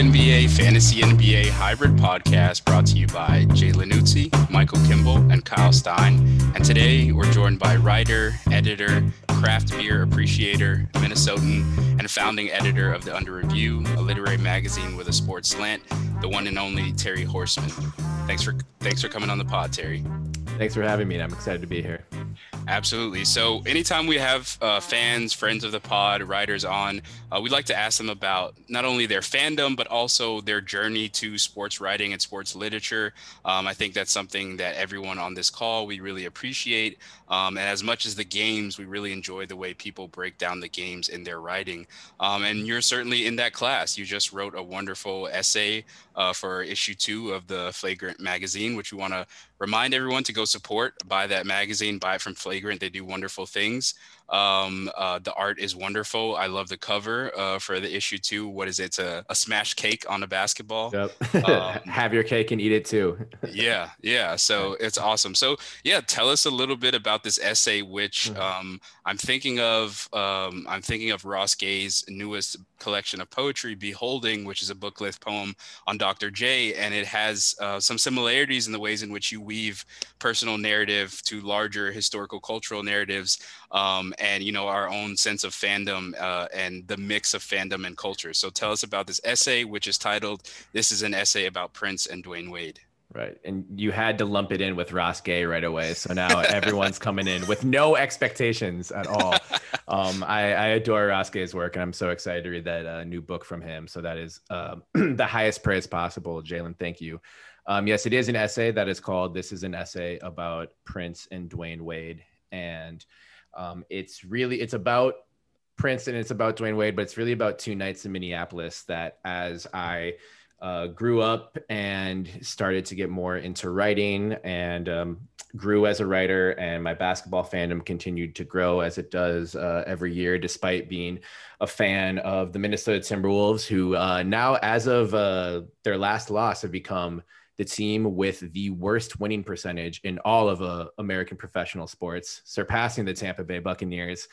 NBA Fantasy NBA Hybrid Podcast brought to you by Jay Lanuzzi, Michael Kimball, and Kyle Stein. And today we're joined by writer, editor, craft beer appreciator, Minnesotan, and founding editor of the Under Review, a literary magazine with a sports slant, the one and only Terry Horstman. Thanks for thanks for coming on the pod, Terry. Thanks for having me. I'm excited to be here. Absolutely. So, anytime we have uh, fans, friends of the pod, writers on, uh, we'd like to ask them about not only their fandom, but also their journey to sports writing and sports literature. Um, I think that's something that everyone on this call we really appreciate. Um, and as much as the games, we really enjoy the way people break down the games in their writing. Um, and you're certainly in that class. You just wrote a wonderful essay uh, for issue two of the Flagrant magazine, which we want to remind everyone to go support. Buy that magazine, buy it from Flagrant. They do wonderful things. Um, uh, the art is wonderful. I love the cover uh, for the issue two. What is it? It's a, a smash cake on a basketball. Yep. Um, Have your cake and eat it too. yeah, yeah. So it's awesome. So yeah, tell us a little bit about this essay, which mm-hmm. um, I'm thinking of. Um, I'm thinking of Ross Gay's newest collection of poetry, Be Holding, which is a booklet poem on Dr. J, and it has uh, some similarities in the ways in which you weave personal narrative to larger historical cultural narratives um, and you know our own sense of fandom uh, and the mix of fandom and culture. So tell us about this essay, which is titled "This is an essay about Prince and Dwyane Wade." Right, and you had to lump it in with Ross Gay right away. So now everyone's coming in with no expectations at all. Um, I, I, adore Ross Gay's work, and I'm so excited to read that uh, new book from him. So that is uh, the highest praise possible, Jalen. Thank you. Um, yes, it is an essay that is called "This is an essay about Prince and Dwyane Wade," and um, it's really it's about Prince and it's about Dwyane Wade, but it's really about two nights in Minneapolis that as I uh, grew up and started to get more into writing and um, grew as a writer and my basketball fandom continued to grow as it does uh, every year despite being a fan of the minnesota timberwolves who uh, now as of uh, their last loss have become the team with the worst winning percentage in all of uh, American professional sports, surpassing the Tampa Bay Buccaneers.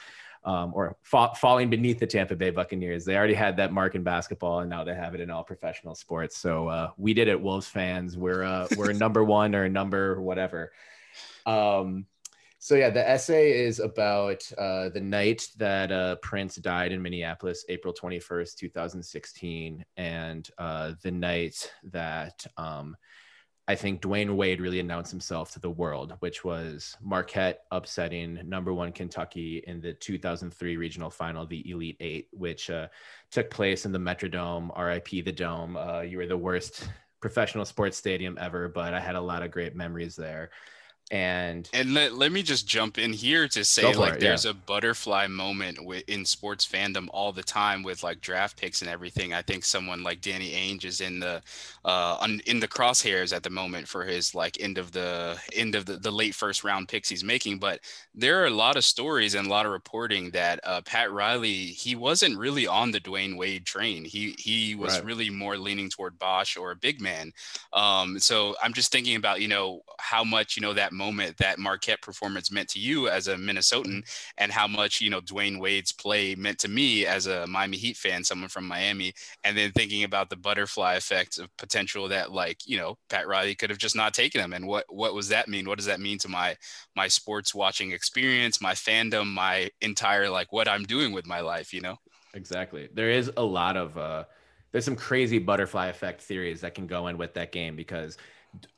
Um, or fa- falling beneath the Tampa Bay Buccaneers. They already had that mark in basketball, and now they have it in all professional sports. So uh, we did it, Wolves fans. We're uh, we're number one or number whatever. Um, so yeah, the essay is about uh, the night that uh, Prince died in Minneapolis, April twenty first, two thousand sixteen, and uh, the night that um, I think Dwyane Wade really announced himself to the world, which was Marquette upsetting number one Kentucky in the 2003 regional final, the Elite Eight, which uh, took place in the Metrodome. RIP the Dome. Uh, you were the worst professional sports stadium ever, but I had a lot of great memories there and and let, let me just jump in here to say like it, there's yeah. a butterfly moment with, in sports fandom all the time with like draft picks and everything i think someone like danny ainge is in the uh on, in the crosshairs at the moment for his like end of the end of the, the late first round picks he's making but there are a lot of stories and a lot of reporting that uh, pat riley he wasn't really on the dwyane wade train he he was right. really more leaning toward bosh or a big man um so i'm just thinking about you know how much you know that moment that Marquette performance meant to you as a Minnesotan and how much, you know, Dwyane Wade's play meant to me as a Miami Heat fan, someone from Miami. And then thinking about the butterfly effect of potential that like, you know, Pat Riley could have just not taken him. And what, what was that mean? What does that mean to my, my sports watching experience, my fandom, my entire, like what I'm doing with my life, you know? Exactly. There is a lot of, uh, there's some crazy butterfly effect theories that can go in with that game because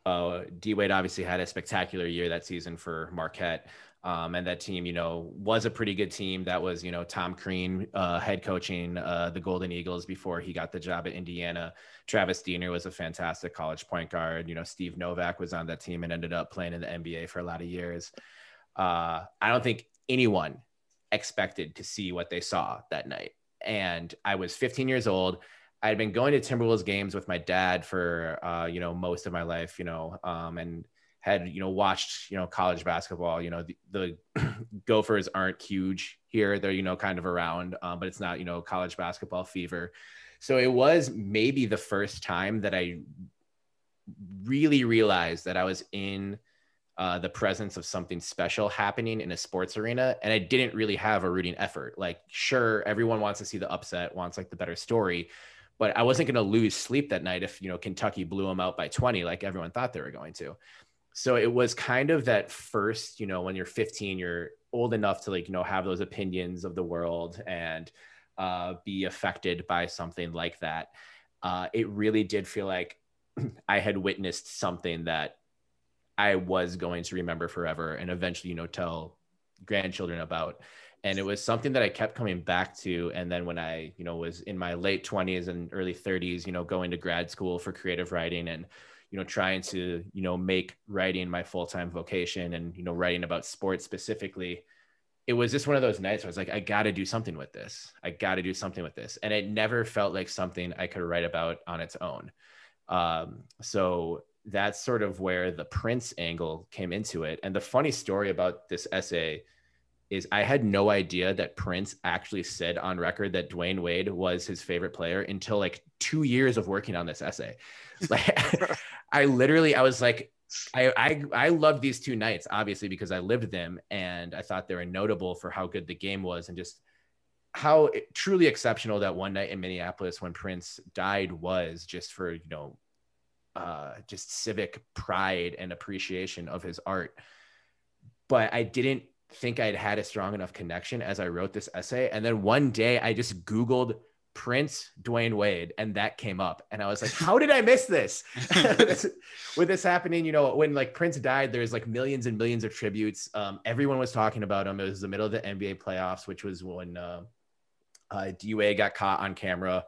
uh, D Wade obviously had a spectacular year that season for Marquette. Um, and that team, you know, was a pretty good team. That was, you know, Tom Crean uh, head coaching uh, the Golden Eagles before he got the job at Indiana. Travis Diener was a fantastic college point guard. You know, Steve Novak was on that team and ended up playing in the NBA for a lot of years. Uh, I don't think anyone expected to see what they saw that night. And I was 15 years old. I had been going to Timberwolves games with my dad for uh, you know most of my life, you know, um, and had you know watched you know college basketball. You know the, the Gophers aren't huge here; they're you know kind of around, um, but it's not you know college basketball fever. So it was maybe the first time that I really realized that I was in uh, the presence of something special happening in a sports arena, and I didn't really have a rooting effort. Like, sure, everyone wants to see the upset, wants like the better story but I wasn't going to lose sleep that night if, you know, Kentucky blew them out by 20, like everyone thought they were going to. So it was kind of that first, you know, when you're 15, you're old enough to like, you know, have those opinions of the world and uh, be affected by something like that. Uh, it really did feel like I had witnessed something that I was going to remember forever and eventually, you know, tell grandchildren about and it was something that I kept coming back to. And then when I, you know, was in my late 20s and early 30s, you know, going to grad school for creative writing and, you know, trying to, you know, make writing my full time vocation and, you know, writing about sports specifically, it was just one of those nights where I was like, I got to do something with this. I got to do something with this. And it never felt like something I could write about on its own. Um, so that's sort of where the Prince angle came into it. And the funny story about this essay is I had no idea that Prince actually said on record that Dwyane Wade was his favorite player until like two years of working on this essay. Like I literally, I was like, I, I I loved these two nights obviously because I lived them and I thought they were notable for how good the game was and just how truly exceptional that one night in Minneapolis when Prince died was just for you know uh, just civic pride and appreciation of his art. But I didn't think I'd had a strong enough connection as I wrote this essay. And then one day I just Googled Prince Dwyane Wade and that came up. And I was like, how did I miss this? With this happening, you know, when like Prince died, there's like millions and millions of tributes. Um, everyone was talking about him. It was the middle of the NBA playoffs, which was when uh, uh, D Wade got caught on camera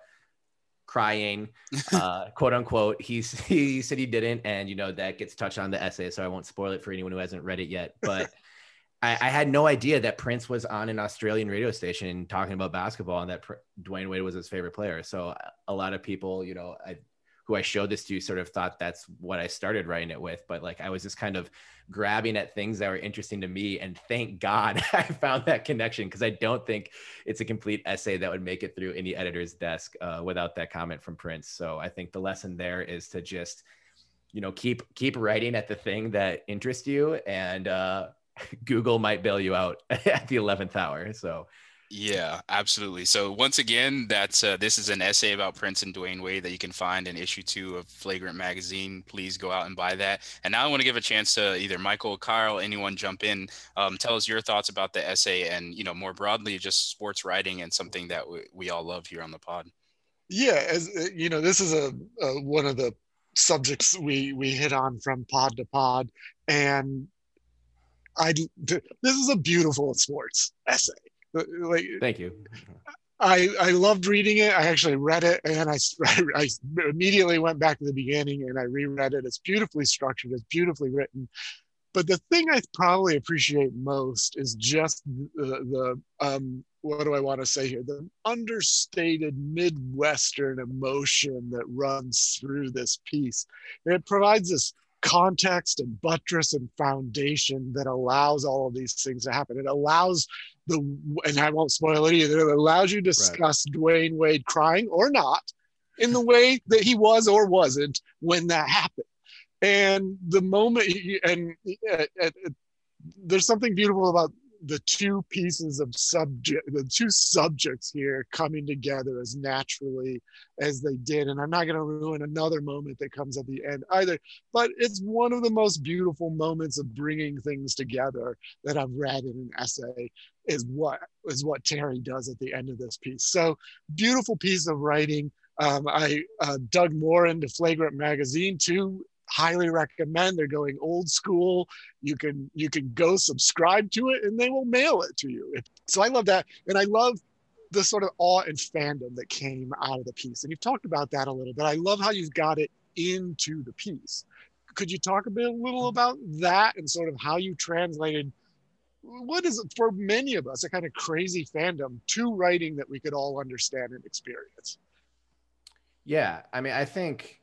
crying, uh, quote unquote. He's, he said he didn't. And, you know, that gets touched on the essay. So I won't spoil it for anyone who hasn't read it yet. But I, I, had no idea that Prince was on an Australian radio station talking about basketball and that Pr- Dwyane Wade was his favorite player. So a lot of people, you know, I, who I showed this to sort of thought that's what I started writing it with. But like I was just kind of grabbing at things that were interesting to me. And thank God I found that connection because I don't think it's a complete essay that would make it through any editor's desk uh, without that comment from Prince. So I think the lesson there is to just, you know, keep keep writing at the thing that interests you and uh, Google might bail you out at the 11th hour. So, yeah, absolutely. So once again, that's uh, this is an essay about Prince and Dwyane Wade that you can find in issue two of Flagrant magazine. Please go out and buy that. And now I want to give a chance to either Michael, Kyle, anyone jump in. Um, tell us your thoughts about the essay and you know more broadly just sports writing and something that we, we all love here on the pod. Yeah, as uh, you know, this is a, a one of the subjects we we hit on from pod to pod, and I this is a beautiful sports essay. Like, thank you. I I loved reading it. I actually read it and I I immediately went back to the beginning and I reread it. It's beautifully structured. It's beautifully written. But the thing I probably appreciate most is just the, the um, what do I want to say here? The understated Midwestern emotion that runs through this piece. It provides this context and buttress and foundation that allows all of these things to happen. It allows the, and I won't spoil it either, it allows you to discuss right. Dwyane Wade crying or not in the way that he was or wasn't when that happened. And the moment, and uh, uh, there's something beautiful about the two pieces of subject the two subjects here coming together as naturally as they did. And i'm not going to ruin another moment that comes at the end either but it's one of the most beautiful moments of bringing things together that i've read in an essay is what is what terry does at the end of this piece. So beautiful piece of writing. Um, I uh, dug more into Flagrant magazine too highly recommend. They're going old school. You can you can go subscribe to it, and they will mail it to you. So I love that, and I love the sort of awe and fandom that came out of the piece. And you've talked about that a little bit. I love how you've got it into the piece. Could you talk a bit a little about that and sort of how you translated what is it for many of us a kind of crazy fandom to writing that we could all understand and experience? Yeah, I mean, I think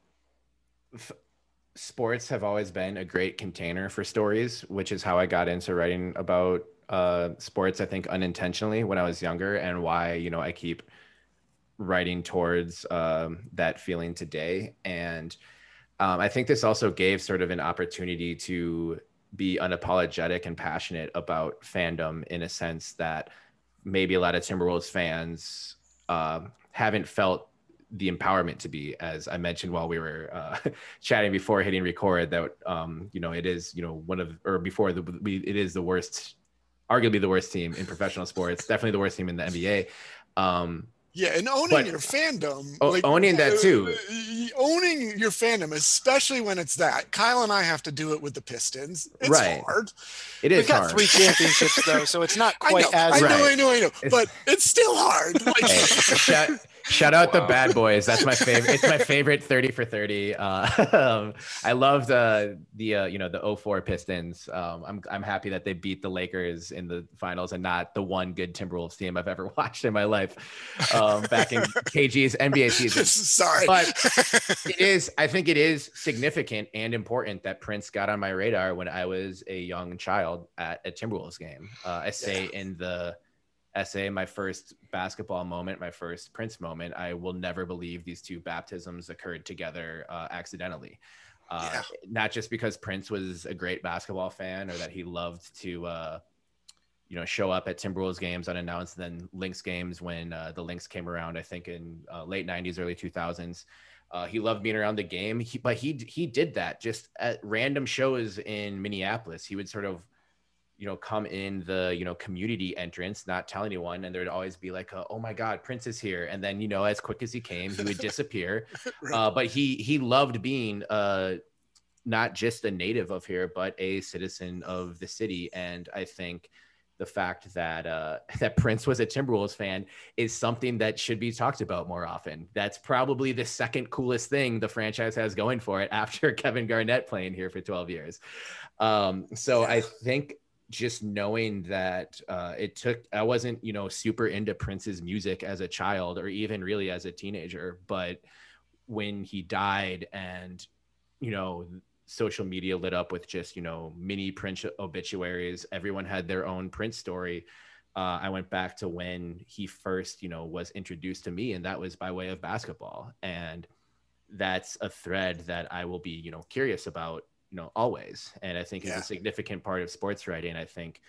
sports have always been a great container for stories, which is how I got into writing about uh, sports, I think unintentionally when I was younger, and why, you know, I keep writing towards um, that feeling today. And um, I think this also gave sort of an opportunity to be unapologetic and passionate about fandom in a sense that maybe a lot of Timberwolves fans uh, haven't felt the empowerment to be as i mentioned while we were uh, chatting before hitting record that um, you know it is you know one of or before the we, it is the worst arguably the worst team in professional sports definitely the worst team in the nba um, yeah, and owning but, your fandom, oh, like, owning that too. Uh, owning your fandom, especially when it's that. Kyle and I have to do it with the Pistons. It's right. hard. It is. We've got hard. three championships though, so it's not quite I know, as. I know, right. I know, I know, but it's still hard. Like, hey, shout, shout, out wow. the bad boys. That's my favorite. It's my favorite thirty for thirty. Uh, I love the the uh, you know the 04 Pistons. Um, I'm I'm happy that they beat the Lakers in the finals and not the one good Timberwolves team I've ever watched in my life. Um, back in KG's MVP season. Sorry, but it is. I think it is significant and important that Prince got on my radar when I was a young child at a Timberwolves game. Uh, I say yeah. in the essay, my first basketball moment, my first Prince moment. I will never believe these two baptisms occurred together uh, accidentally. Uh, yeah. Not just because Prince was a great basketball fan or that he loved to uh, you know, show up at Timberwolves games unannounced, then Lynx games when uh, the Lynx came around. I think in uh, late '90s, early 2000s. Uh, he loved being around the game, he, but he he did that just at random shows in Minneapolis. He would sort of, you know, come in the you know community entrance, not tell anyone, and there'd always be like, a, "Oh my God, Prince is here!" And then you know, as quick as he came, he would disappear. right. uh, but he he loved being uh, not just a native of here, but a citizen of the city, and I think the fact that uh, that Prince was a Timberwolves fan is something that should be talked about more often. That's probably the second coolest thing the franchise has going for it after Kevin Garnett playing here for 12 years. Um, so I think just knowing that uh, it took, I wasn't, you know, super into Prince's music as a child or even really as a teenager, but when he died and, you know, social media lit up with just you know mini Prince obituaries. Everyone had their own Prince story. Uh, I went back to when he first you know was introduced to me, and that was by way of basketball, and that's a thread that I will be you know curious about you know always, and I think yeah. is a significant part of sports writing. I think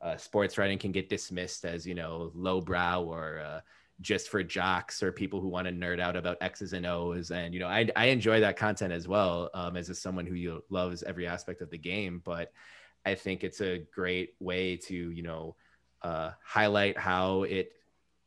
uh, sports writing can get dismissed as you know lowbrow or uh, just for jocks or people who want to nerd out about X's and O's. And, you know, I, I enjoy that content as well um, as a, someone who loves every aspect of the game. But I think it's a great way to, you know, uh, highlight how it,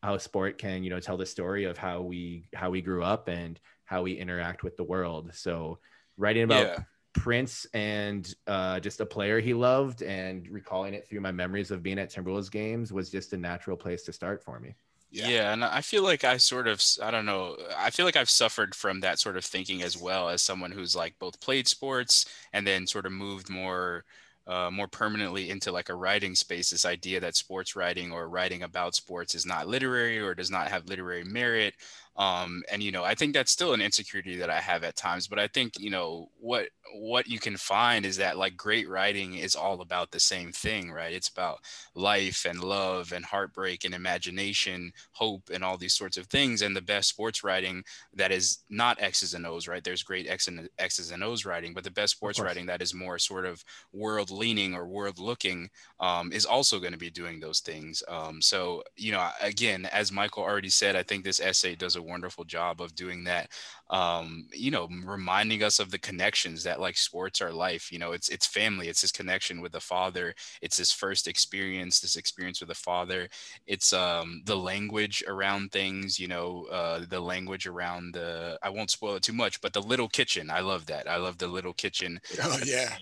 how sport can, you know, tell the story of how we, how we grew up and how we interact with the world. So writing about yeah. Prince and uh, just a player he loved and recalling it through my memories of being at Timberwolves games was just a natural place to start for me. Yeah. yeah. and I feel like I sort of I don't know I feel like I've suffered from that sort of thinking as well as someone who's like both played sports and then sort of moved more uh, more permanently into like a writing space this idea that sports writing or writing about sports is not literary or does not have literary merit um, and you know i think that's still an insecurity that i have at times but i think you know what what you can find is that like great writing is all about the same thing right? It's about life and love and heartbreak and imagination hope and all these sorts of things and the best sports writing that is not x's and o's right? There's great x and x's and o's writing but the best sports writing that is more sort of world leaning or world looking um, is also going to be doing those things. Um, so you know again as michael already said i think this essay does a wonderful job of doing that um, you know, reminding us of the connections that like sports are life. You know, it's it's family. It's his connection with the father. It's his first experience. This experience with the father. It's um, the language around things. You know, uh, the language around the. I won't spoil it too much, but the little kitchen. I love that. I love the little kitchen. Oh yeah.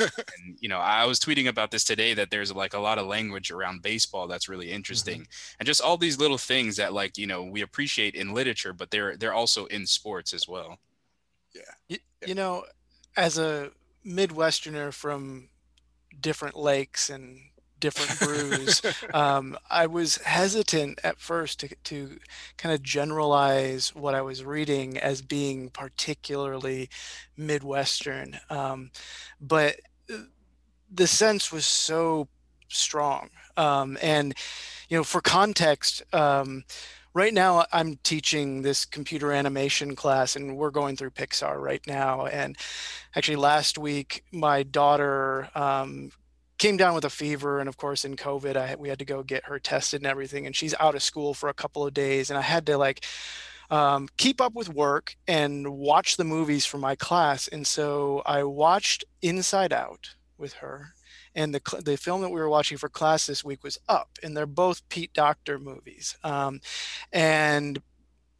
and you know, I was tweeting about this today that there's like a lot of language around baseball that's really interesting, mm-hmm. and just all these little things that like you know we appreciate in literature, but they're they're also in sports as well. Yeah. You, you know, as a Midwesterner from different lakes and different brews, um, I was hesitant at first to, to kind of generalize what I was reading as being particularly Midwestern. Um, but the sense was so strong. Um, and, you know, for context, um, right now I'm teaching this computer animation class and we're going through Pixar right now. And actually last week, my daughter um, came down with a fever and of course in covid I, we had to go get her tested and everything and she's out of school for a couple of days and i had to like um, keep up with work and watch the movies for my class. And so I watched Inside Out with her. And the, the film that we were watching for class this week was Up, and they're both Pete Docter movies. Um, and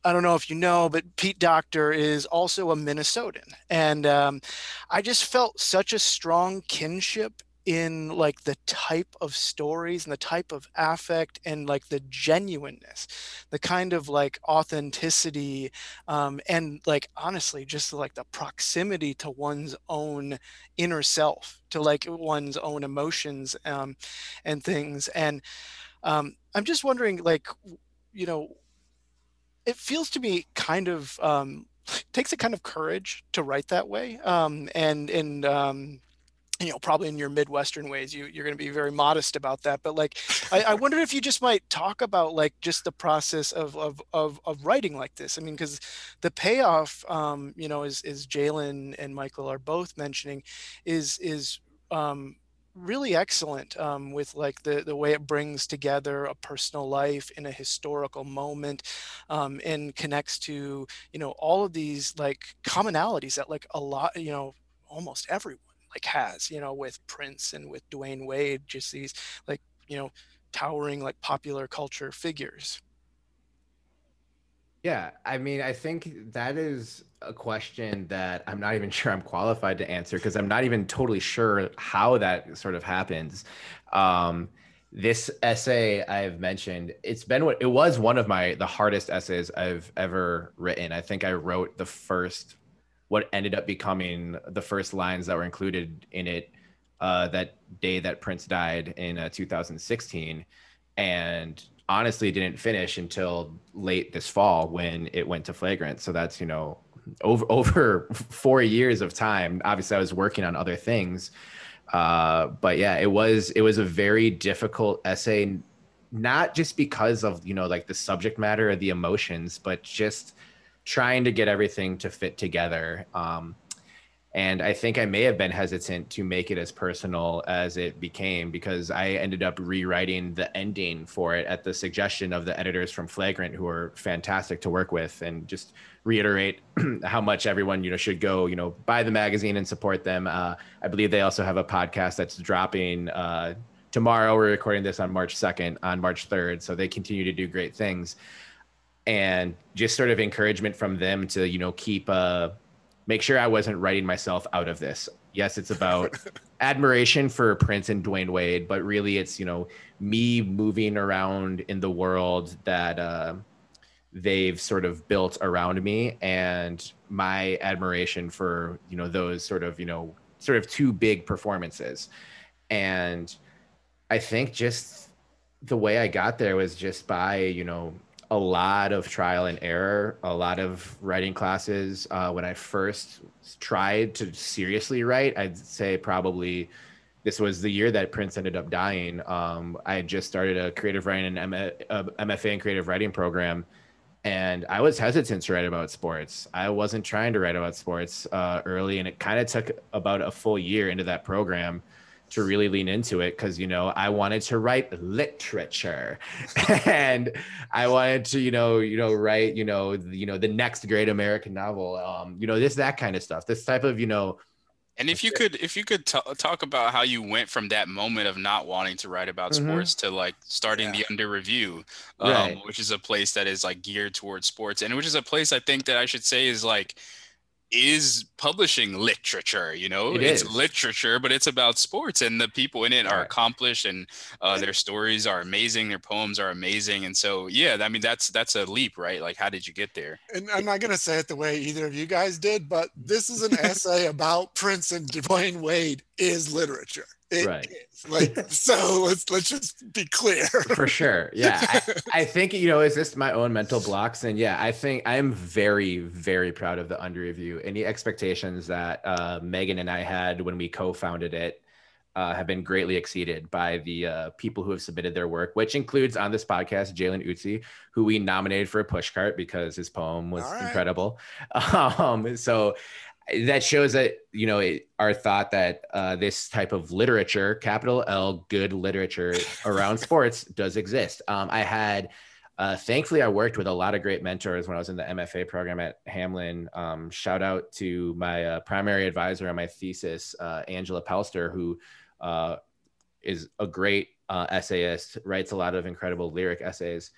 I don't know if you know, but Pete Docter is also a Minnesotan. And um, I just felt such a strong kinship in like the type of stories and the type of affect and like the genuineness the kind of like authenticity um, and like honestly just like the proximity to one's own inner self to like one's own emotions um, and things. And um, i'm just wondering like you know it feels to me kind of um, takes a kind of courage to write that way um, and and um, you know probably in your midwestern ways you you're going to be very modest about that but like I, I wonder if you just might talk about like just the process of of of, of writing like this. I mean because the payoff um you know as, as jalen and michael are both mentioning is is um really excellent um, with like the the way it brings together a personal life in a historical moment um, and connects to you know all of these like commonalities that like a lot you know almost everyone like has, you know, with Prince and with Dwyane Wade, just these like, you know, towering like popular culture figures. Yeah, I mean, I think that is a question that I'm not even sure I'm qualified to answer because I'm not even totally sure how that sort of happens. Um, this essay I've mentioned, it's been what it was one of my the hardest essays I've ever written. I think I wrote the first what ended up becoming the first lines that were included in it uh, that day that Prince died in uh, 2016, and honestly didn't finish until late this fall when it went to flagrant. So that's you know over over four years of time. Obviously, I was working on other things, uh, but yeah, it was it was a very difficult essay, not just because of you know like the subject matter or the emotions, but just trying to get everything to fit together. Um, and I think I may have been hesitant to make it as personal as it became because I ended up rewriting the ending for it at the suggestion of the editors from Flagrant, who are fantastic to work with, and just reiterate how much everyone you know should go you know buy the magazine and support them. Uh, I believe they also have a podcast that's dropping. Uh, tomorrow we're recording this on March 2nd, on March 3rd. So they continue to do great things and just sort of encouragement from them to you know keep uh make sure I wasn't writing myself out of this. Yes, it's about admiration for Prince and Dwyane Wade, but really it's you know me moving around in the world that uh, they've sort of built around me and my admiration for you know those sort of you know sort of two big performances and i think just the way i got there was just by you know a lot of trial and error, a lot of writing classes. Uh, when I first tried to seriously write, I'd say probably this was the year that Prince ended up dying. Um, I had just started a creative writing and MFA and creative writing program, and I was hesitant to write about sports. I wasn't trying to write about sports uh, early, and it kind of took about a full year into that program to really lean into it because you know I wanted to write literature and I wanted to you know you know write you know you know the next great American novel um you know this that kind of stuff this type of you know and if you could if you could t- talk about how you went from that moment of not wanting to write about mm-hmm. sports to like starting yeah. the under review um, right. which is a place that is like geared towards sports and which is a place I think that I should say is like is publishing literature you know? It it's is. literature but it's about sports and the people in it are accomplished and uh, their stories are amazing their poems are amazing and so yeah i mean that's that's a leap right? Like how did you get there? And i'm not going to say it the way either of you guys did but this is an essay about prince and dwyane wade is literature it right. Is. Like so let's let's just be clear. For sure. Yeah. I, I, think, you know, is this my own mental blocks? And yeah, I think I'm very, very proud of the under review. Any expectations that uh, Megan and I had when we co-founded it uh, have been greatly exceeded by the uh, people who have submitted their work, which includes on this podcast Jalen Utsi, who we nominated for a pushcart because his poem was right. incredible. Um, so that shows that you know it, our thought that uh, this type of literature, capital L, good literature around sports does exist. Um, I had uh, thankfully, I worked with a lot of great mentors when I was in the MFA program at Hamline. Um, shout out to my uh, primary advisor on my thesis, uh, Angela Pelster, who uh, is a great uh, essayist, writes a lot of incredible lyric essays.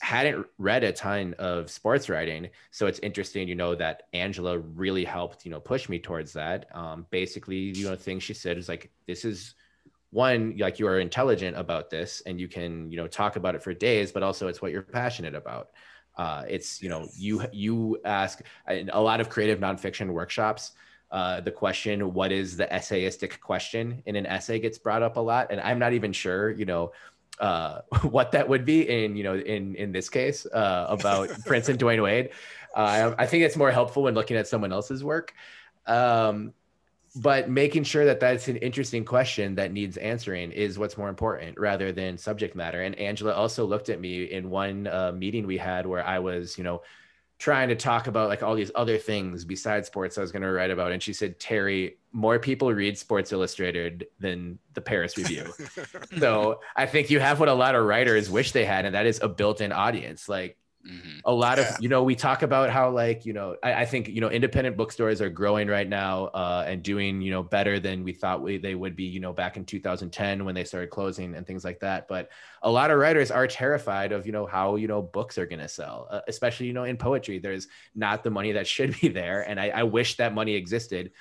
Hadn't read a ton of sports writing, so it's interesting, you know, that Angela really helped, you know, push me towards that. Um, basically, you know, things she said is like, "This is one like you are intelligent about this and you can you know talk about it for days but also it's what you're passionate about uh, it's you know you you ask a lot of creative nonfiction workshops uh, the question what is the essayistic question in an essay gets brought up a lot and i'm not even sure you know uh, what that would be in you know in in this case uh, about prince and dwyane wade. Uh, I think it's more helpful when looking at someone else's work. Um, but making sure that that's an interesting question that needs answering is what's more important rather than subject matter. And angela also looked at me in one uh, meeting we had where i was you know trying to talk about like all these other things besides sports i was going to write about and she said terry more people read sports illustrated than the paris review. So i think you have what a lot of writers wish they had and that is a built-in audience. Like Mm-hmm. A lot yeah. of, you know, we talk about how, like, you know, I, I, think, you know, independent bookstores are growing right now uh, and doing, you know, better than we thought we, they would be, you know, back in 2010 when they started closing and things like that. But a lot of writers are terrified of, you know, how, you know, books are going to sell, uh, especially, you know, in poetry. There's not the money that should be there. And I, I wish that money existed.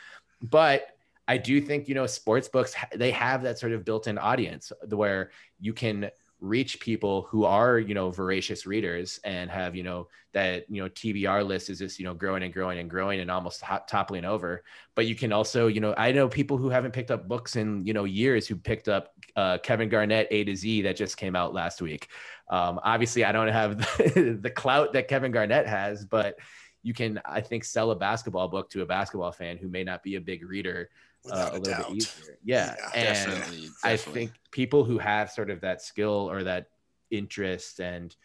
But I do think, you know, sports books, they have that sort of built in audience where you can reach people who are you know voracious readers and have you know that you know tbr list is just you know growing and growing and growing and almost toppling over. But you can also you know i know people who haven't picked up books in you know years who picked up uh, kevin garnett a to z that just came out last week. Um, obviously i don't have the, the clout that kevin garnett has but you can i think sell a basketball book to a basketball fan who may not be a big reader uh, a, a, little doubt. bit easier. Yeah, yeah and definitely, definitely. I think people who have sort of that skill or that interest and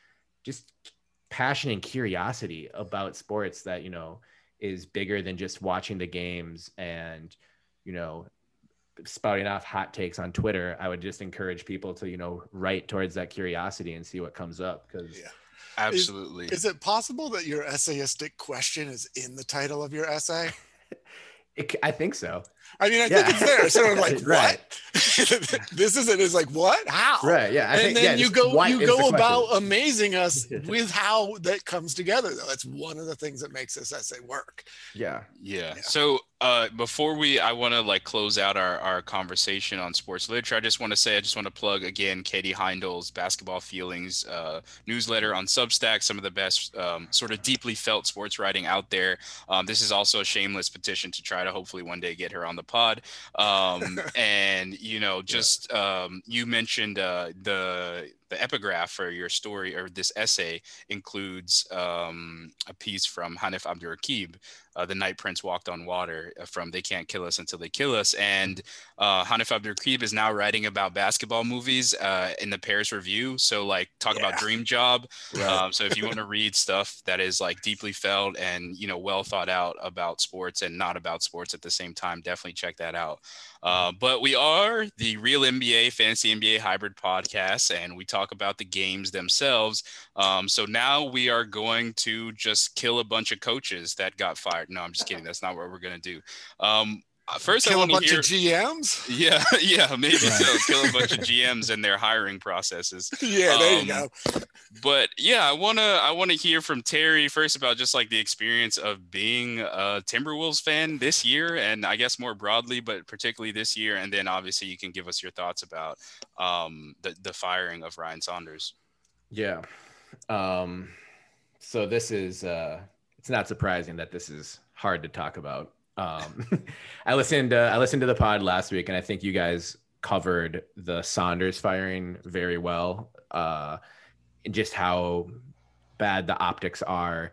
just passion and curiosity about sports that you know is bigger than just watching the games and you know spouting off hot takes on Twitter, I would just encourage people to, you know, write towards that curiosity and see what comes up. Cause yeah. Absolutely. Is, is, it possible that your essayistic question is in the title of your essay? It, I think so. I mean, I yeah. think it's there. So I'm like, right. what? this isn't. It's like, what? How? Right. Yeah. I and think, then yeah, you go, you go about amazing us with how that comes together. Though that's one of the things that makes this essay work. Yeah. Yeah. yeah. So uh, before we, I want to like close out our, our conversation on sports literature. I just want to say, I just want to plug again, Katie Heindl's basketball feelings uh, newsletter on Substack, some of the best um, sort of deeply felt sports writing out there. Um, this is also a shameless petition to try to hopefully one day get her on the pod. Um, and, you know, just, um, you mentioned uh, the, the epigraph for your story or this essay includes um, a piece from Hanif Abdurraqib, uh, The Night Prince Walked on Water, uh, from They Can't Kill Us Until They Kill Us. And uh, Hanif Abdurraqib is now writing about basketball movies uh, in the Paris Review. So, like, talk yeah. about Dream Job. Right. Um, so, if you want to read stuff that is like deeply felt and, you know, well thought out about sports and not about sports at the same time, definitely check that out. Uh, but we are the Real NBA Fantasy NBA Hybrid podcast, and we talk about the games themselves. Um, so now we are going to just kill a bunch of coaches that got fired. No, I'm just kidding. That's not what we're going to do. Um, first, kill a bunch hear, of GMs. Yeah, yeah, maybe right. so. Kill a bunch of GMs and their hiring processes. Yeah, there um, you go. But yeah, I wanna I wanna hear from Terry first about just like the experience of being a Timberwolves fan this year, and I guess more broadly, but particularly this year, and then obviously you can give us your thoughts about um, the the firing of Ryan Saunders. Yeah. Um, so this is uh, it's not surprising that this is hard to talk about um, I listened. Uh, I listened to the pod last week, and I think you guys covered the Saunders firing very well. Uh, just how bad the optics are,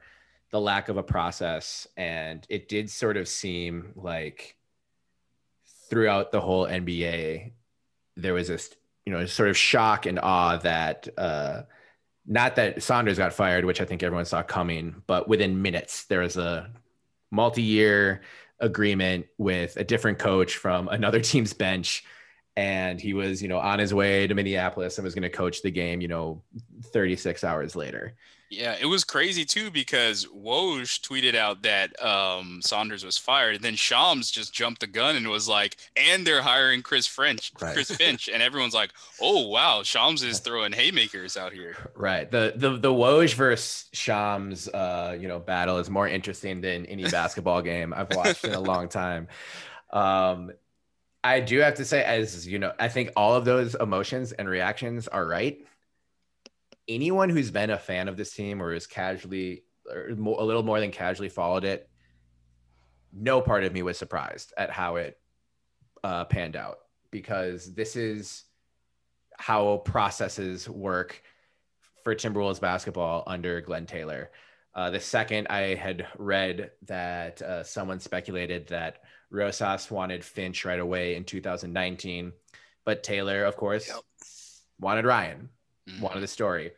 the lack of a process, and it did sort of seem like throughout the whole NBA, there was this, you know, sort of shock and awe that. Uh, not that Saunders got fired, which I think everyone saw coming, but within minutes there was a multi-year agreement with a different coach from another team's bench and he was, you know, on his way to Minneapolis and was going to coach the game, you know, 36 hours later. Yeah, it was crazy too because Woj tweeted out that um, Saunders was fired, and then Shams just jumped the gun and was like, "And they're hiring Chris French, right. Chris Finch," and everyone's like, "Oh wow, Shams is throwing haymakers out here." Right. The the the Woj versus Shams, uh, you know, battle is more interesting than any basketball game I've watched in a long time. Um, I do have to say, as you know, I think all of those emotions and reactions are right. Anyone who's been a fan of this team or is casually or a little more than casually followed it, no part of me was surprised at how it uh, panned out because this is how processes work for Timberwolves basketball under Glenn Taylor. Uh, the second I had read that uh, someone speculated that Rosas wanted Finch right away in 2019, but Taylor, of course, yep. wanted Ryan, mm-hmm. wanted the story.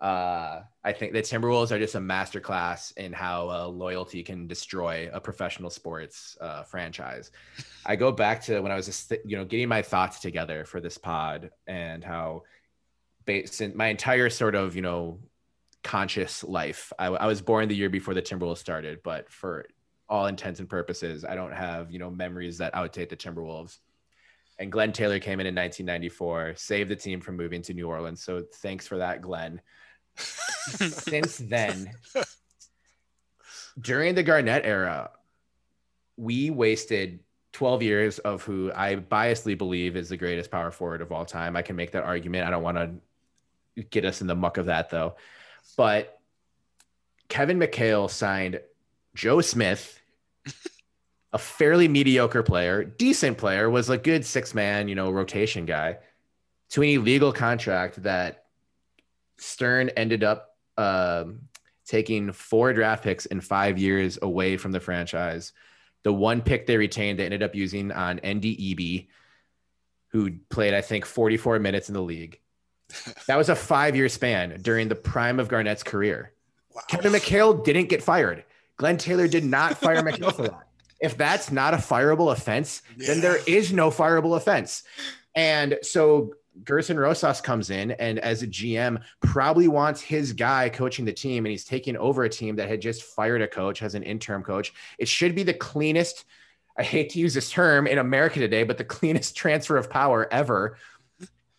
Uh, I think the Timberwolves are just a masterclass in how uh, loyalty can destroy a professional sports uh, franchise. I go back to when I was, just, you know, getting my thoughts together for this pod and how, based in my entire sort of, you know, conscious life. I, I was born the year before the Timberwolves started, but for all intents and purposes. I don't have, you know, memories that outdate the Timberwolves. And Glenn Taylor came in in 1994, saved the team from moving to New Orleans. So thanks for that, Glenn. Since then, during the Garnett era, we wasted 12 years of who I biasly believe is the greatest power forward of all time. I can make that argument. I don't want to get us in the muck of that though. But Kevin McHale signed Joe Smith a fairly mediocre player, decent player, was a good six man, you know, rotation guy to an illegal contract that Stern ended up um, taking four draft picks in five years away from the franchise. The one pick they retained, they ended up using on Ndudi, who played, I think, 44 minutes in the league. That was a five year span during the prime of Garnett's career. Wow. Kevin McHale didn't get fired. Glenn Taylor did not fire McHale for that. If that's not a fireable offense, yeah. then there is no fireable offense. And so Gerson Rosas comes in and as a GM probably wants his guy coaching the team and he's taking over a team that had just fired a coach as an interim coach. It should be the cleanest I hate to use this term in America today, but the cleanest transfer of power ever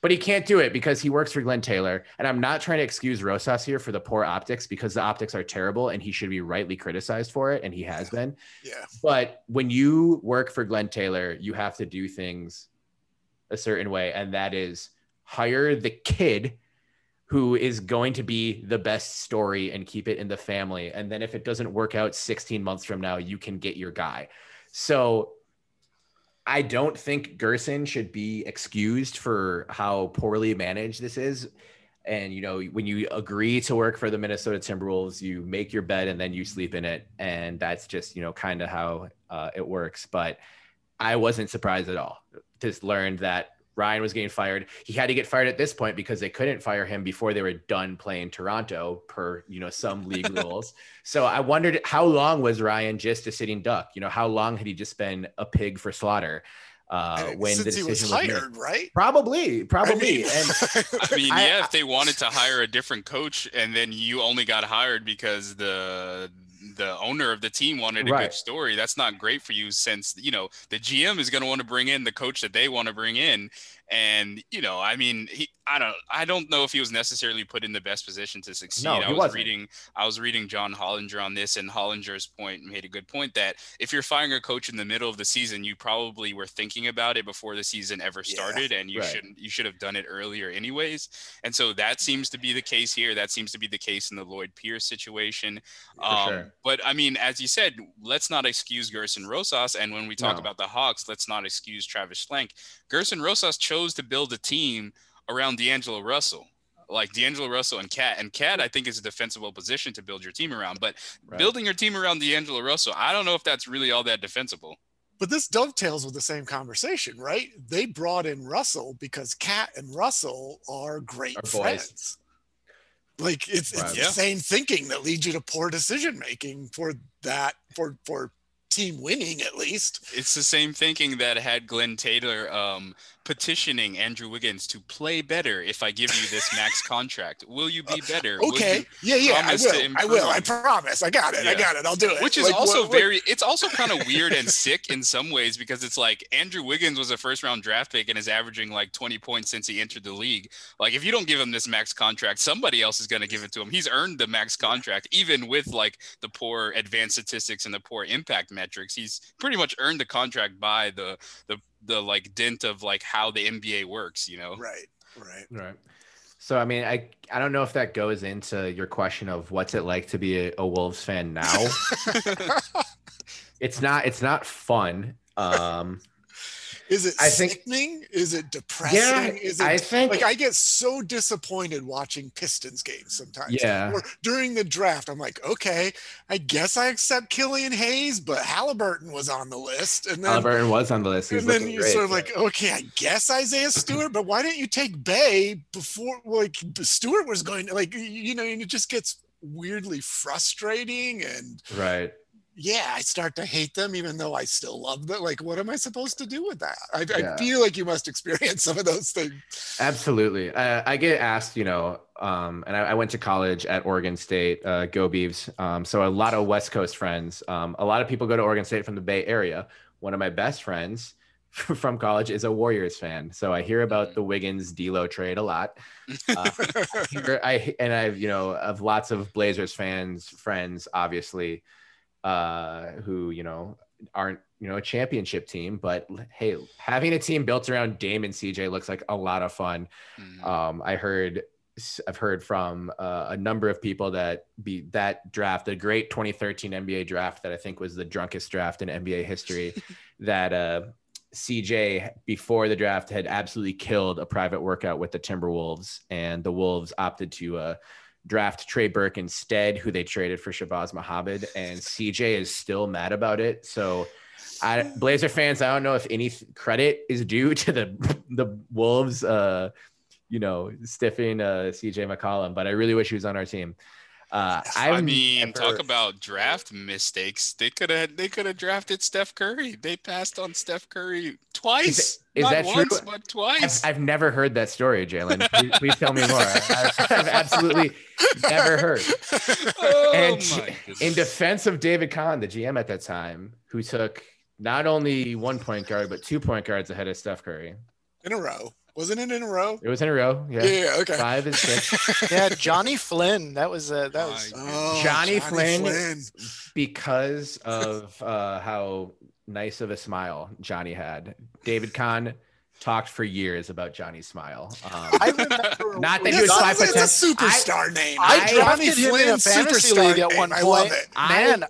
but he can't do it because he works for Glenn Taylor. And I'm not trying to excuse Rosas here for the poor optics because the optics are terrible and he should be rightly criticized for it. And he has been. Yeah. But when you work for Glenn Taylor, you have to do things a certain way. And that is hire the kid who is going to be the best story and keep it in the family. And then if it doesn't work out 16 months from now, you can get your guy. So I don't think Gerson should be excused for how poorly managed this is. And you know, when you agree to work for the Minnesota Timberwolves, you make your bed and then you sleep in it, and that's just you know kind of how uh, it works. But I wasn't surprised at all to learn that Ryan was getting fired. He had to get fired at this point because they couldn't fire him before they were done playing Toronto per, you know, some league rules. So I wondered how long was Ryan just a sitting duck? You know, how long had he just been a pig for slaughter? Uh, when Since the decision was, was hired, made. right? Probably, probably. I mean, and I mean, yeah, I, if they wanted to hire a different coach and then you only got hired because the the owner of the team wanted a right. good story. That's not great for you since you know the GM is going to want to bring in the coach that they want to bring in, and you know, I mean, he, I don't, I don't know if he was necessarily put in the best position to succeed. No, I was wasn't. reading, I was reading John Hollinger on this, and Hollinger's point made a good point that if you're firing a coach in the middle of the season, you probably were thinking about it before the season ever started, yeah, and you right. shouldn't, you should have done it earlier anyways. And so that seems to be the case here. That seems to be the case in the Lloyd Pierce situation. Um, sure. But I mean, as you said, let's not excuse Gerson Rosas, and when we talk no. about the Hawks, let's not excuse Travis Schlenk. Gerson Rosas chose to build a team around D'Angelo Russell like D'Angelo Russell and KAT. And KAT, I think, is a defensible position to build your team around. But right. building your team around D'Angelo Russell, I don't know if that's really all that defensible. But this dovetails with the same conversation, right? They brought in Russell because KAT and Russell are great Our friends. Boys. Like it's, right. it's yeah. the same thinking that leads you to poor decision making for that for for team winning at least. It's the same thinking that had Glenn Taylor um, petitioning Andrew Wiggins to play better if I give you this max contract. Will you be uh, better? okay. Yeah, yeah, I will. I will. I promise. I got it. Yeah. I got it. I'll do it. Which is like, also what, very it's also kind of weird and sick in some ways because it's like Andrew Wiggins was a first round draft pick and is averaging like 20 points since he entered the league. Like if you don't give him this max contract, somebody else is going to give it to him. He's earned the max contract even with like the poor advanced statistics and the poor impact metrics. He's pretty much earned the contract by the the the like dint of like how the NBA works, you know? Right. Right. Right. So I mean, I I don't know if that goes into your question of what's it like to be a, a Wolves fan now. it's not it's not fun. Um is it I sickening? Think, is it depressing? Yeah, is it I think like I get so disappointed watching Pistons games sometimes. Yeah. Or during the draft, I'm like, okay, I guess I accept Killian Hayes, but Halliburton was on the list. And then Halliburton was on the list. and then you're great, sort of like, okay, I guess Isaiah Stewart, but why didn't you take Bey before like Stewart was going to like you know, and it just gets weirdly frustrating and right yeah, I start to hate them, even though I still love them. Like, what am I supposed to do with that? I, yeah. I feel like you must experience some of those things. Absolutely. I, I get asked, you know, um, and I, I, went to college at Oregon State, uh, Go Beavs. Um, so a lot of West Coast friends. Um, a lot of people go to Oregon State from the Bay Area. One of my best friends from college is a Warriors fan. So I hear about mm. the Wiggins D'Lo trade a lot. Uh, I, hear, I and I've you know of lots of Blazers fans, friends, obviously uh, who you know aren't you know a championship team, but hey, having a team built around Dame and CJ looks like a lot of fun. Mm-hmm. Um, I heard I've heard from uh, a number of people that be that draft, the great 2013 NBA draft that I think was the drunkest draft in NBA history, that uh, CJ before the draft had absolutely killed a private workout with the Timberwolves, and the Wolves opted to uh, draft Trey Burke instead, who they traded for Shabazz Muhammad, and CJ is still mad about it. So, I, Blazer fans, I don't know if any credit is due to the the Wolves, uh, you know, stiffing uh, CJ McCollum, but I really wish he was on our team. Uh, I mean, never... talk about draft mistakes. They could have they could have drafted Steph Curry. They passed on Steph Curry twice. Is, it, is that once, true? But twice. I've, I've, never heard that story, Jalen. Please, please, tell me more. I've, I've absolutely never heard. Oh, and in defense of David Kahn, the GM at that time, who took not only one point guard but two point guards ahead of Steph Curry in a row. Wasn't it in a row? It was in a row. Yeah. Yeah. okay. Five and six. yeah. Johnny Flynn. That was uh, that was oh, Johnny, Johnny Flynn, Flynn, because of uh, how nice of a smile Johnny had. David Kahn talked for years about Johnny's smile. Um, I remember not that he was five It's a superstar I, name. I, I drafted him in a fantasy league at one point. I love it. Man, I,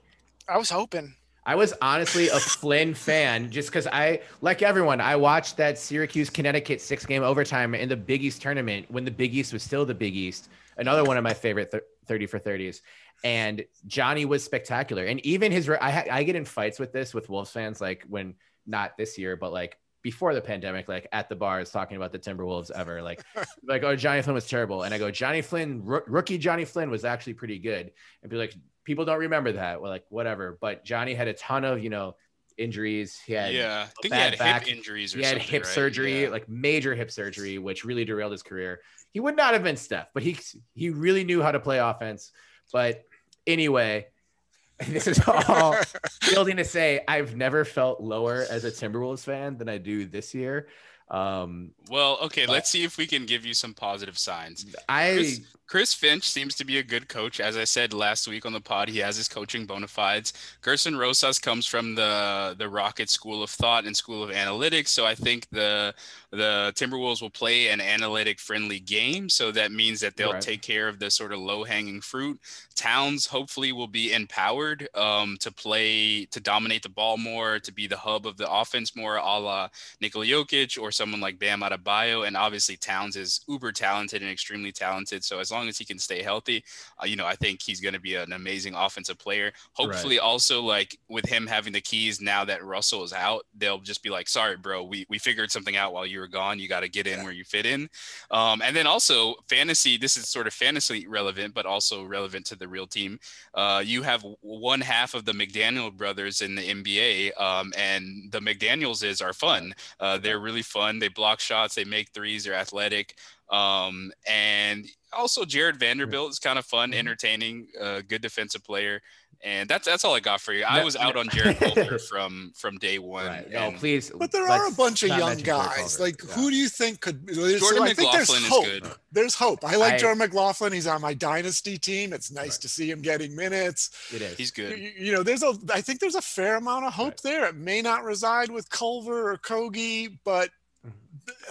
I was hoping. I was honestly a Flynn fan just because I, like everyone, I watched that Syracuse Connecticut six game overtime in the Big East tournament when the Big East was still the Big East. Another one of my favorite th- 30 for 30s. And Johnny was spectacular. And even his, I, I get in fights with this with Wolves fans, like when not this year, but like before the pandemic, like at the bars talking about the Timberwolves ever. Like, like, oh, Johnny Flynn was terrible. And I go, Johnny Flynn, rookie Johnny Flynn was actually pretty good. And be like, people don't remember that. Well, like whatever. But Johnny had a ton of you know injuries. He had yeah, I think he had back. hip injuries. he had hip right? surgery, yeah. like major hip surgery, which really derailed his career. He would not have been Steph, but he he really knew how to play offense. But anyway, this is all building to say I've never felt lower as a Timberwolves fan than I do this year. Um, well, okay, let's see if we can give you some positive signs. I Chris, Finch seems to be a good coach. As I said last week on the pod, he has his coaching bona fides. Gersson Rosas comes from the the Rocket School of Thought and School of Analytics, so I think the the Timberwolves will play an analytic friendly game. So that means that they'll right. take care of the sort of low hanging fruit. Towns hopefully will be empowered um, to play to dominate the ball more, to be the hub of the offense more, a la Nikola Jokic or someone like Bam Adebayo, and obviously Towns is uber talented and extremely talented. So as long long as he can stay healthy, uh, you know, I think he's going to be an amazing offensive player. Hopefully, right. also like with him having the keys now that Russell is out, they'll just be like, sorry, bro, we, we figured something out while you were gone. You got to get in yeah. where you fit in. Um, and then also fantasy, this is sort of fantasy relevant, but also relevant to the real team. Uh, you have one half of the McDaniel brothers in the NBA, um, and the McDaniels is are fun. Uh, they're really fun. They block shots, they make threes, they're athletic. Um, and also Jarred Vanderbilt is kind of fun, mm-hmm. entertaining, uh, good defensive player. And that's that's all I got for you. I was out on Jarrett Culver from from day one. Right. No, please. But there are a bunch of young guys. Like, yeah. who do you think could? Jordan so McLaughlin is hope. good. There's hope. I like I, Jordan McLaughlin. He's on my dynasty team. It's nice right. to see him getting minutes. It is. He's good. You, you, know, there's a. I think there's a fair amount of hope right. there. It may not reside with Culver or Kogi, but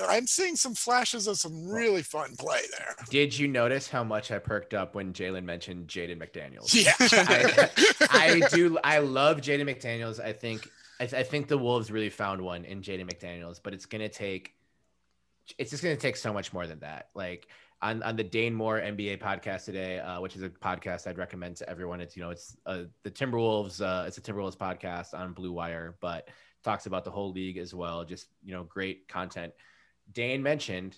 I'm seeing some flashes of some really fun play there. Did you notice how much I perked up when Jalen mentioned Jaden McDaniels? Yeah, I, I, do. I love Jaden McDaniels. I think I, I, think the Wolves really found one in Jaden McDaniels, but it's gonna take. It's just gonna take so much more than that. Like on, on the Dane Moore NBA podcast today, uh, which is a podcast I'd recommend to everyone. It's you know it's uh, the Timberwolves. Uh, it's a Timberwolves podcast on Blue Wire, but talks about the whole league as well. Just you know, great content. Dane mentioned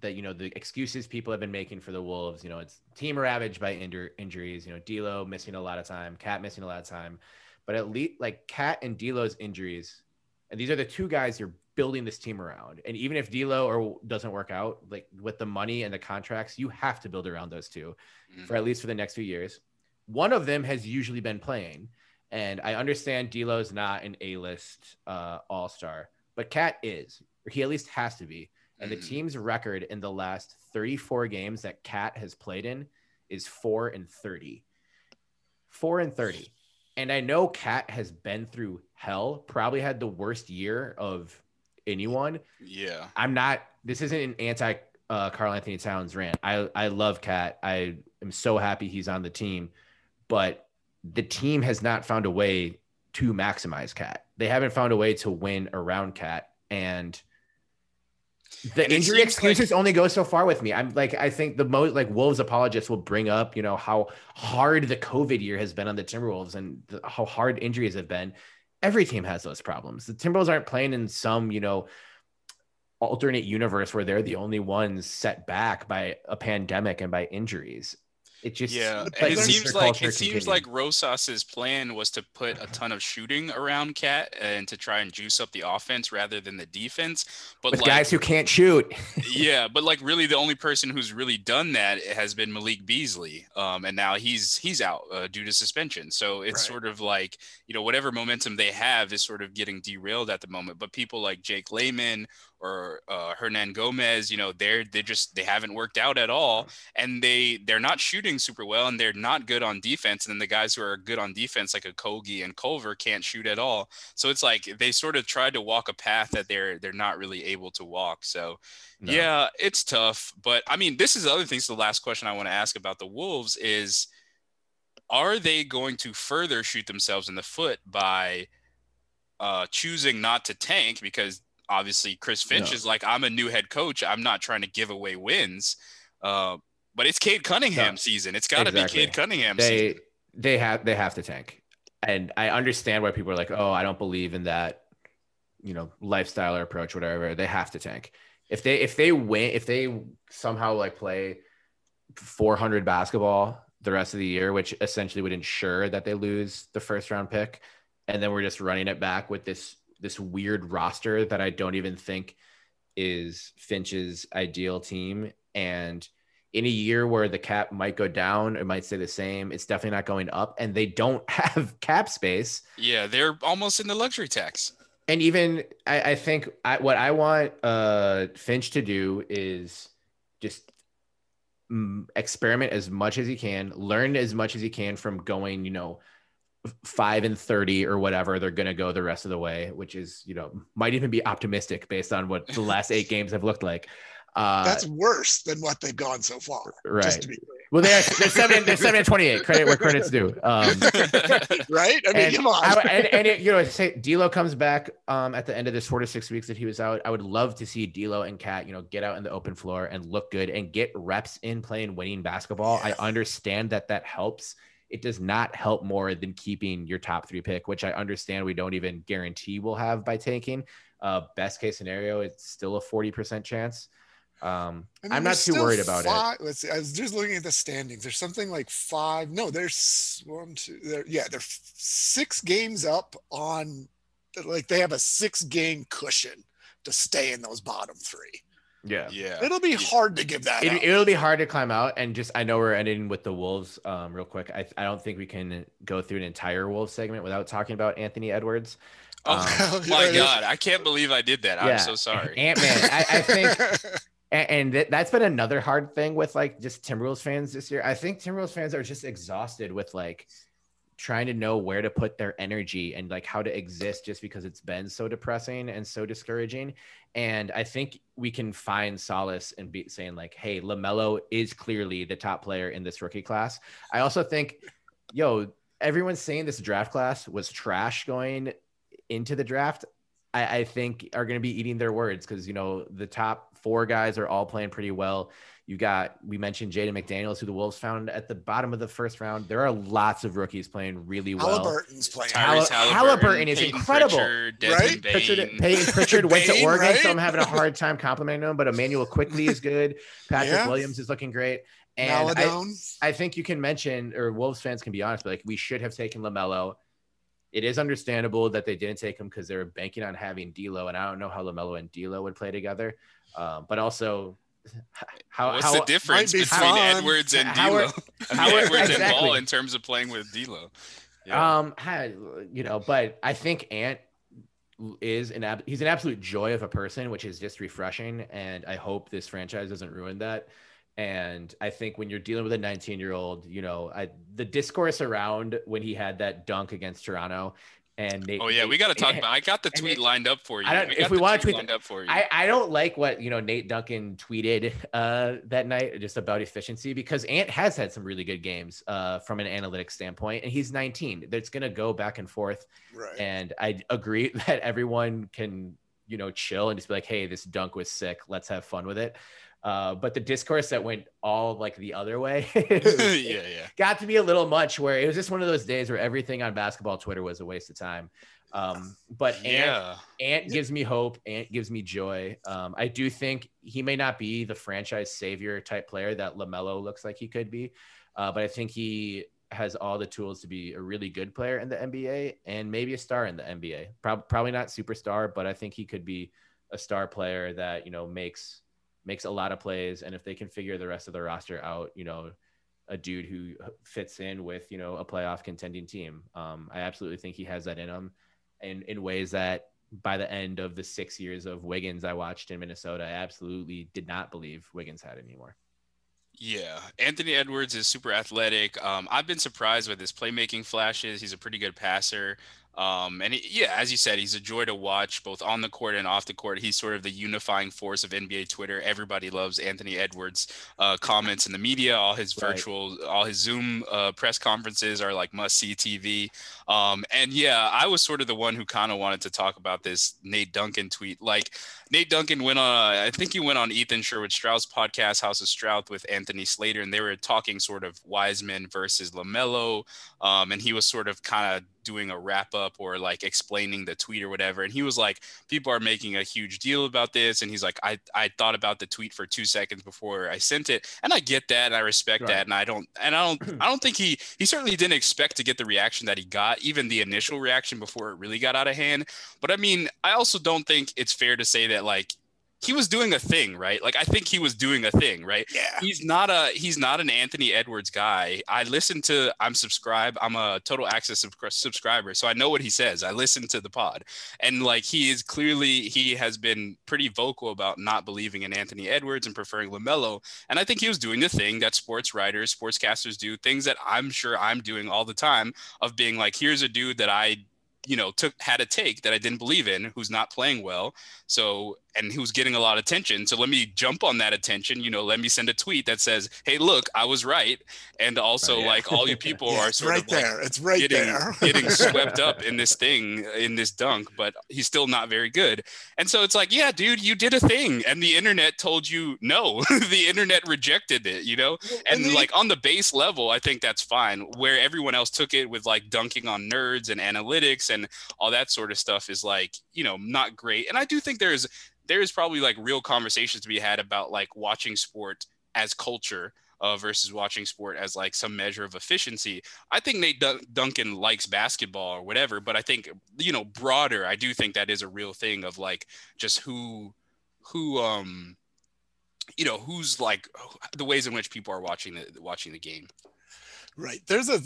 that you know the excuses people have been making for the Wolves. You know, it's team ravaged by injur- injuries. You know, D'Lo missing a lot of time, Cat missing a lot of time, but at least like Cat and D'Lo's injuries, and these are the two guys you're building this team around. And even if D'Lo or doesn't work out, like with the money and the contracts, you have to build around those 2 mm-hmm. for at least for the next few years. One of them has usually been playing. And I understand D'Lo's not an A-list uh, All-Star, but Cat is, or he at least has to be. And mm-hmm. the team's record in the last 34 games that Cat has played in is four and 30. Four and 30. And I know Cat has been through hell, probably had the worst year of anyone. Yeah. I'm not, this isn't an anti uh, Karl-Anthony Towns rant. I, I love Cat. I am so happy he's on the team. But the team has not found a way to maximize Cat. They haven't found a way to win around Cat, and the injury excuses like, only go so far with me. I'm like, I think the most like Wolves apologists will bring up, you know, how hard the COVID year has been on the Timberwolves and the, how hard injuries have been. Every team has those problems. The Timberwolves aren't playing in some, you know, alternate universe where they're the only ones set back by a pandemic and by injuries. It just yeah. it seems like it seems like Rosas's plan was to put a ton of shooting around Cat and to try and juice up the offense rather than the defense. But With like, guys who can't shoot. yeah, but like really, the only person who's really done that has been Malik Beasley, um, and now he's he's out uh, due to suspension. So it's right. sort of like you know whatever momentum they have is sort of getting derailed at the moment. But people like Jake Layman or uh, Hernangomez, you know, they're they just they haven't worked out at all, and they they're not shooting super well, and they're not good on defense. And then the guys who are good on defense, like a Kogi and Culver, can't shoot at all. So it's like they sort of tried to walk a path that they're they're not really able to walk. So no. yeah, it's tough. But I mean, this is the other thing. So the last question I want to ask about the Wolves is, are they going to further shoot themselves in the foot by uh, choosing not to tank because obviously Chris Finch no. is like, I'm a new head coach. I'm not trying to give away wins. Uh, but it's Cade Cunningham no. season. It's got to exactly. be Cade Cunningham they, season. They have they have to tank. And I understand why people are like, oh, I don't believe in that, you know, lifestyle or approach, whatever. They have to tank. If they if they win, if they somehow like play 400 basketball the rest of the year, which essentially would ensure that they lose the first round pick, and then we're just running it back with this this weird roster that I don't even think is Finch's ideal team. And in a year where the cap might go down, it might stay the same. It's definitely not going up, and they don't have cap space. Yeah, they're almost in the luxury tax. And even I, I think I, what I want uh, Finch to do is just experiment as much as he can, learn as much as he can from going, you know, five and 30 or whatever they're going to go the rest of the way which is you know might even be optimistic based on what the last eight games have looked like uh, that's worse than what they've gone so far right Well, they're they're seven they're seven and twenty eight. Credit where credit's due. Um, right? I mean, and, come on. I, and, and it, you know, say D'Lo comes back um, at the end of this four to six weeks that he was out. I would love to see D'Lo and Cat, you know, get out in the open floor and look good and get reps in playing winning basketball. I understand that that helps. It does not help more than keeping your top three pick, which I understand we don't even guarantee we'll have by tanking. Uh, best case scenario, it's still a forty percent chance. Um, I am not too worried about five, it. Let's see. I was just looking at the standings. There's something like five. No, there's one, two. There, yeah, they're six games up on. Like they have a six game cushion to stay in those bottom three. Yeah, yeah. It'll be hard to give that. It, will be hard to climb out, and just I know we're ending with the Wolves. Um, real quick, I I don't think we can go through an entire Wolves segment without talking about Anthony Edwards. Oh um, my god, I can't believe I did that. I'm so sorry. Ant Man, I, I think and, and that's been another hard thing with like just Timberwolves fans this year. I think Timberwolves fans are just exhausted with like trying to know where to put their energy and like how to exist just because it's been so depressing and so discouraging. And I think we can find solace in be saying like, hey, LaMelo is clearly the top player in this rookie class. I also think, yo, everyone's saying this draft class was trash going into the draft. I, I think are going to be eating their words because you know the top four guys are all playing pretty well. You got we mentioned Jaden McDaniels, who the Wolves found at the bottom of the first round. There are lots of rookies playing really well. Halliburton's playing. Tyrese Halliburton, Halliburton is Payton incredible, Pritchard, right? Pritchard, Payton Pritchard went to Oregon, right? so I'm having a hard time complimenting him. But Immanuel Quickley is good. Patrick Yeah. Williams is looking great. And I, I think you can mention, or Wolves fans can be honest, but like we should have taken Lamelo. It is understandable that they didn't take him because they were banking on having D'Lo, and I don't know how Lamelo and D'Lo would play together. Um, but also, how What's how the difference between fun. Edwards and How D'Lo? are- I how mean, are- Edwards and. Ball in terms of playing with D'Lo. Yeah. Um, you know, but I think Ant is an ab- he's an absolute joy of a person, which is just refreshing. And I hope this franchise doesn't ruin that. And I think when you're dealing with a 19 year old, you know, I, the discourse around when he had that dunk against Toronto, and Nate, oh yeah, we got to talk about. I got the tweet it- lined up for you. I don't- We if we the wanna tweet lined up for you. I, I don't like what you know Nate Duncan tweeted uh, that night just about efficiency because Ant has had some really good games uh, from an analytics standpoint, and he's 19. That's going to go back and forth, Right. and I agree that everyone can you know chill and just be like, hey, this dunk was sick. Let's have fun with it. Uh, but the discourse that went all like the other way yeah, yeah. got to be a little much where it was just one of those days where everything on basketball Twitter was a waste of time. Um, but Ant, Yeah. Ant gives me hope. Ant gives me joy. Um, I do think he may not be the franchise savior type player that Lamelo looks like he could be, uh, but I think he has all the tools to be a really good player in the NBA and maybe a star in the NBA. Prob- probably not superstar, but I think he could be a star player that you know makes makes a lot of plays. And if they can figure the rest of the roster out, you know, a dude who fits in with you know a playoff contending team. Um, I absolutely think he has that in him, and in ways that by the end of the six years of Wiggins I watched in Minnesota, I absolutely did not believe Wiggins had anymore. Yeah, Anthony Edwards is super athletic. Um, I've been surprised with his playmaking flashes. He's a pretty good passer. Um, and he, yeah, as you said, he's a joy to watch both on the court and off the court. He's sort of the unifying force of NBA Twitter. Everybody loves Anthony Edwards' uh, comments in the media. All his Right. virtual, all his Zoom uh, press conferences are like must see TV. Um, and yeah, I was sort of the one who kind of wanted to talk about this Nate Duncan tweet. Like Nate Duncan went on, I think he went on Ethan Sherwood Strauss podcast, House of Strauss, with Anthony Slater, and they were talking sort of Wiseman versus Lamelo. Um, and he was sort of kind of doing a wrap up or like explaining the tweet or whatever. And he was like, people are making a huge deal about this. And he's like, I, I thought about the tweet for two seconds before I sent it. And I get that. And I respect Right. that. And I don't, and I don't, I don't think he, he certainly didn't expect to get the reaction that he got, even the initial reaction before it really got out of hand. But I mean, I also don't think it's fair to say that like he was doing a thing, right? Like I think he was doing a thing, right? Yeah. He's not a he's not an Anthony Edwards guy. I listen to I'm subscribed. I'm a total access sub- subscriber, so I know what he says. I listen to the pod, and like he is clearly he has been pretty vocal about not believing in Anthony Edwards and preferring Lamelo. And I think he was doing the thing that sports writers, sportscasters do, things that I'm sure I'm doing all the time of being like, here's a dude that I you know took had a take that I didn't believe in, who's not playing well. So and who's getting a lot of attention. So let me jump on that attention. You know, let me send a tweet that says, "Hey, look, I was right." And also, oh, yeah. like all you people yeah, are sort right of there. Like it's right getting, there. getting swept up in this thing, in this dunk, but he's still not very good. And so it's like, yeah, dude, you did a thing, and the internet told you no. the internet rejected it. You know, and, and like on the base level, I think that's fine. Where everyone else took it with like dunking on nerds and analytics and all that sort of stuff is like, you know, not great. And I do think there's there is probably like real conversations to be had about like watching sport as culture uh, versus watching sport as like some measure of efficiency. I think Nate Dun- Duncan likes basketball or whatever, but I think you know broader. I do think that is a real thing of like just who who um you know who's like the ways in which people are watching the watching the game. Right. There's a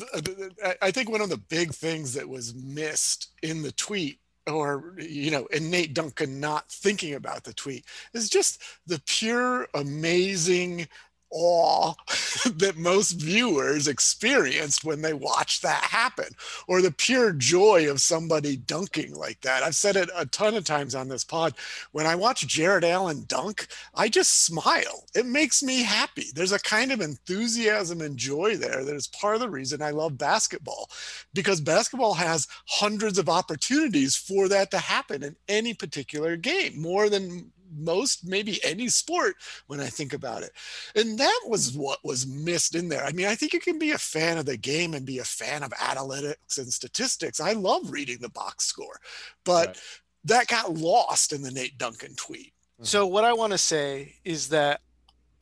I think one of the big things that was missed in the tweet or you know and nate duncan not thinking about the tweet. Is just the pure amazing awe that most viewers experienced when they watched that happen or the pure joy of somebody dunking like that. I've said it a ton of times on this pod. When i watch Jarrett Allen dunk i just smile. It makes me happy. There's a kind of enthusiasm and joy there that is part of the reason i love basketball because basketball has hundreds of opportunities for that to happen in any particular game more than most maybe any sport when I think about it. And that was what was missed in there. I mean, I think you can be a fan of the game and be a fan of analytics and statistics. I love reading the box score, but right. that got lost in the Nate Duncan tweet. So, mm-hmm. what I want to say is that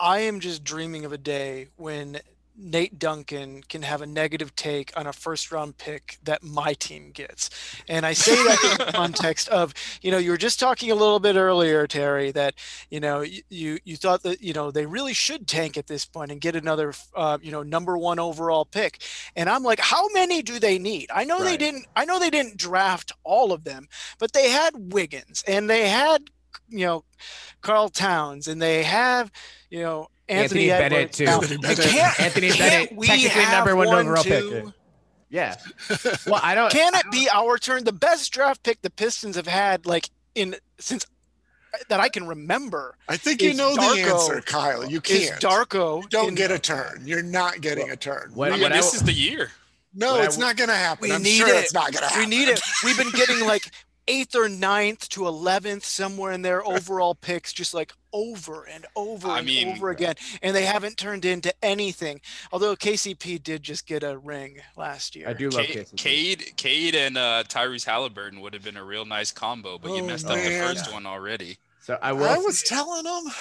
I am just dreaming of a day when Nate Duncan can have a negative take on a first round pick that my team gets. And I say that in the context of, you know, you were just talking a little bit earlier, Terry, that, you know, you, you thought that, you know, they really should tank at this point and get another, uh, you know, number one overall pick. And I'm like, how many do they need? I know right. they didn't, I know they didn't draft all of them, but they had Wiggins and they had, you know, Karl Towns and they have, you know, Anthony, Anthony Bennett too. Now, Anthony Bennett, technically number one overall pick. Yeah. Well, I don't. Can it be our turn? The best draft pick the Pistons have had, like in since uh, that I can remember. I think you know Darko, the answer, Kyle. You can't. Darko. You don't get a turn. You're not getting well, a turn. When, I mean, this is the year. No, it's not going to happen. We I'm need sure it. it's not going to happen. We need it. We've been getting like eighth or ninth to 11th, somewhere in their overall picks, just like over and over I and mean, over again. And they haven't turned into anything. Although KCP did just get a ring last year. I do love Cade, Cade, Cade and uh, Tyrese Halliburton would have been a real nice combo, but oh, you messed man. up the first one already. So I, I was telling them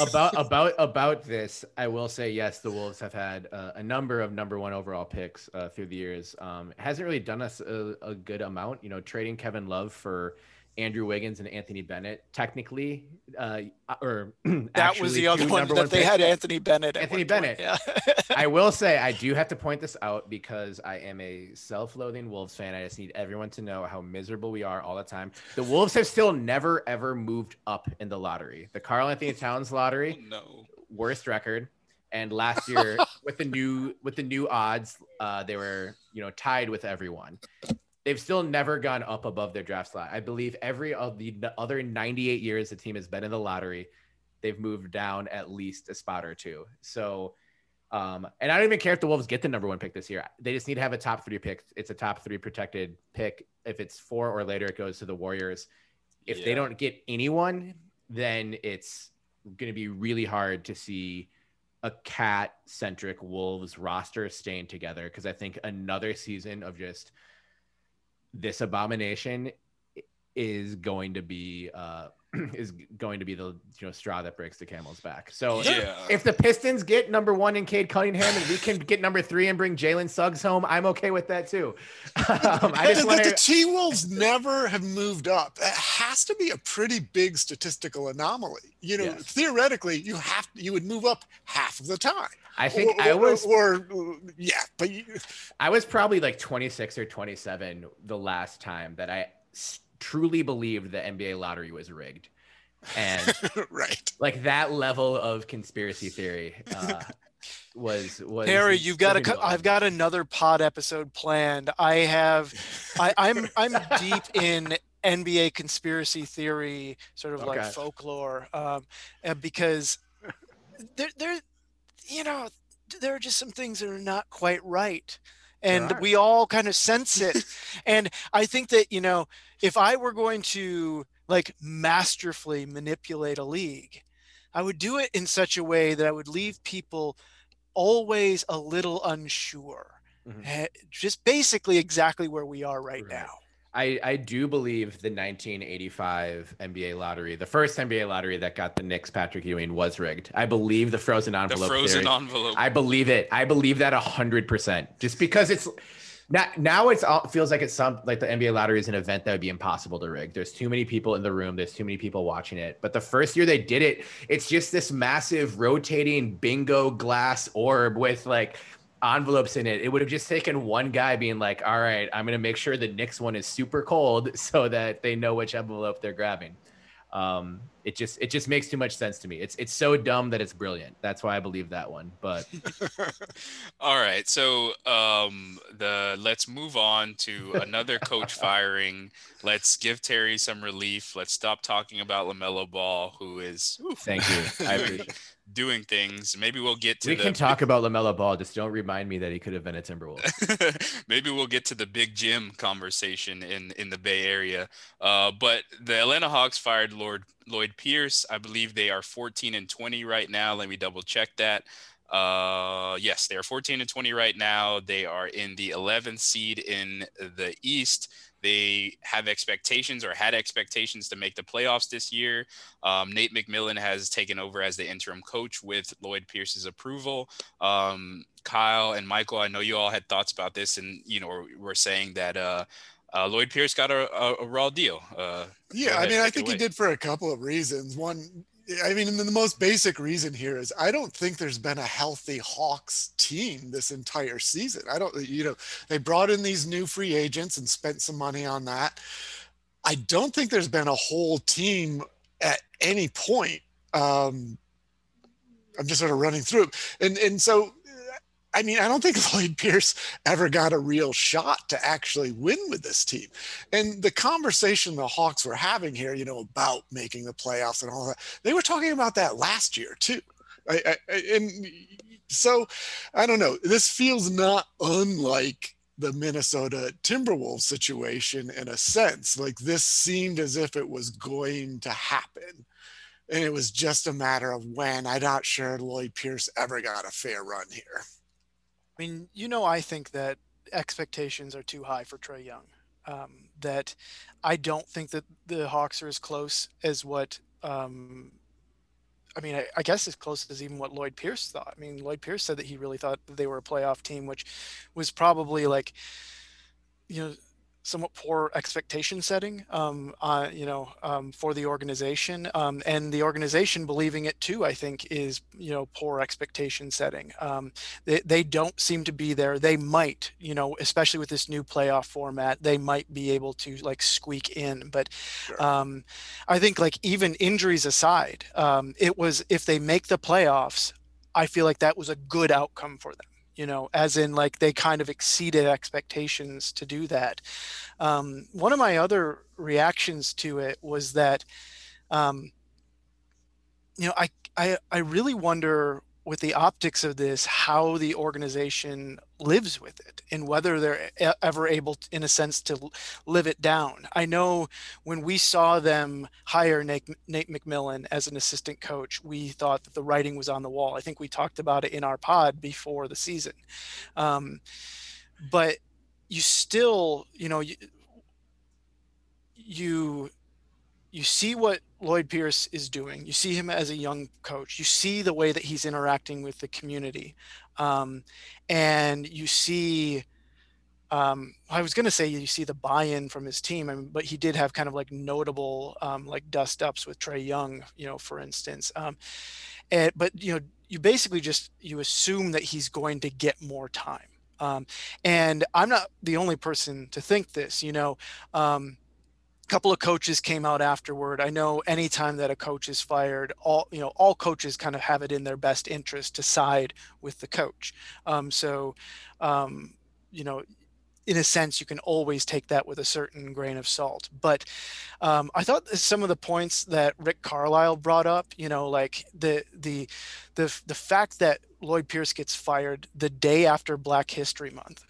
about about about this, I will say yes. The Wolves have had uh, a number of number one overall picks uh, through the years. Um, hasn't really done us a, a, good amount. You know, trading Kevin Love for Andrew Wiggins and Anthony Bennett. Technically, uh, or that was the other one that one they had Anthony Bennett. Anthony Bennett. yeah. I will say I do have to point this out because I am a self-loathing Wolves fan. I just need everyone to know how miserable we are all the time. The Wolves have still never ever moved up in the lottery. The Karl-Anthony Towns lottery, oh, no worst record. And last year, with the new with the new odds, uh, they were you know tied with everyone they've still never gone up above their draft slot. I believe every of the other 98 years the team has been in the lottery, they've moved down at least a spot or two. So, um, and I don't even care if the Wolves get the number one pick this year. They just need to have a top three pick. It's a top three protected pick. If it's four or later, it goes to the Warriors. If yeah. they don't get anyone, then it's going to be really hard to see a cat centric Wolves roster staying together because I think another season of just – this abomination is going to be uh, is going to be the you know straw that breaks the camel's back. So yeah. if the Pistons get number one in Cade Cunningham and we can get number three and bring Jalen Suggs home, I'm okay with that too. Um, I just wanna... the T Wolves never have moved up. It has to be a pretty big statistical anomaly. You know, yes. theoretically, you have you would move up half of the time. I think or, I was, or, or yeah, but you, I was probably like 26 or 27 the last time that I truly believed the NBA lottery was rigged, and right, like that level of conspiracy theory. Uh, was was Harry, you've got a I've got another pod episode planned. I have I, I'm I'm deep in NBA conspiracy theory, sort of okay. like folklore, um, because there there you know there are just some things that are not quite right and we all kind of sense it and i think that you know if i were going to like masterfully manipulate a league i would do it in such a way that i would leave people always a little unsure mm-hmm. Eh, just basically exactly where we are right, right. now I, I do believe the 1985 NBA lottery, the first NBA lottery that got the Knicks Patrick Ewing was rigged. I believe the frozen envelope. The frozen theory. envelope. I believe it. I believe that hundred percent. Just because it's now now it's all feels like it's some like the NBA lottery is an event that would be impossible to rig. There's too many people in the room. There's too many people watching it. But the first year they did it, it's just this massive rotating bingo glass orb with like envelopes in it, it would have just taken one guy being like, all right, I'm going to make sure the Knicks one is super cold so that they know which envelope they're grabbing. Um, it just it just makes too much sense to me. It's it's so dumb that it's brilliant. That's why I believe that one. But all right, so um, the let's move on to another coach firing. Let's give Terry some relief. Let's stop talking about LaMelo Ball, who is oof, thank you. I appreciate doing things. Maybe we'll get to. We the, can talk about LaMelo Ball. Just don't remind me that he could have been a Timberwolf. Maybe we'll get to the Big Jim conversation in in the Bay Area. Uh, but the Atlanta Hawks fired Lord Lloyd Pierce. I believe they are 14 and 20 right now. Let me double check that. Uh, yes, they are 14 and 20 right now. They are in the 11th seed in the East. They have expectations or had expectations to make the playoffs this year. Um, Nate McMillan has taken over as the interim coach with Lloyd Pierce's approval. Um, Kyle and Michael, I know you all had thoughts about this, and you know we're saying that uh, uh, Lloyd Pierce got a, a, a raw deal. Uh, yeah, I mean, I think he did for a couple of reasons. One, I mean, the most basic reason here is I don't think there's been a healthy Hawks team this entire season. I don't, you know, they brought in these new free agents and spent some money on that. I don't think there's been a whole team at any point. Um, I'm just sort of running through, and and so I mean, I don't think Lloyd Pierce ever got a real shot to actually win with this team. And the conversation the Hawks were having here, you know, about making the playoffs and all that, they were talking about that last year too. I, I, and so I don't know. This feels not unlike the Minnesota Timberwolves situation in a sense. Like this seemed as if it was going to happen. And it was just a matter of when. I'm not sure Lloyd Pierce ever got a fair run here. I mean, you know, I think that expectations are too high for Trae Young. Um, that I don't think that the Hawks are as close as what. Um, I mean, I, I, guess as close as even what Lloyd Pierce thought. I mean, Lloyd Pierce said that he really thought they were a playoff team, which was probably like, you know, somewhat poor expectation setting, um, uh, you know, um, for the organization, um, and the organization believing it too. I think is you know poor expectation setting. Um, they they don't seem to be there. They might, you know, especially with this new playoff format, they might be able to like squeak in. But sure. Um, I think like even injuries aside, um, it was if they make the playoffs, I feel like that was a good outcome for them you know, as in like they kind of exceeded expectations to do that. Um, one of my other reactions to it was that, um, you know, I, I, I really wonder with the optics of this how the organization lives with it and whether they're ever able to, in a sense to live it down. I know when we saw them hire nate, nate mcmillan as an assistant coach we thought that the writing was on the wall. I think we talked about it in our pod before the season. Um, but you still you know you, you you see what Lloyd Pierce is doing. You see him as a young coach. You see the way that he's interacting with the community, um, and you see. Um, I was going to say you see the buy-in from his team, I mean, but he did have kind of like notable um, like dust ups with Trae Young, you know, for instance. Um, and, but you know, you basically just you assume that he's going to get more time. Um, and I'm not the only person to think this. You know, um, couple of coaches came out afterward. I know anytime that a coach is fired, all you know, all coaches kind of have it in their best interest to side with the coach. Um, so, um, you know, in a sense, you can always take that with a certain grain of salt. But um, I thought some of the points that Rick Carlisle brought up, you know, like the the the the fact that Lloyd Pierce gets fired the day after Black History Month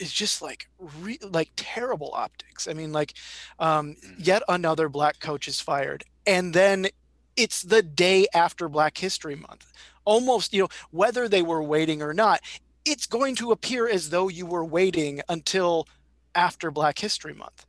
is just like re- like terrible optics. I mean, like um, mm. yet another black coach is fired, and then it's the day after Black History Month. Almost, you know, whether they were waiting or not, it's going to appear as though you were waiting until after Black History Month.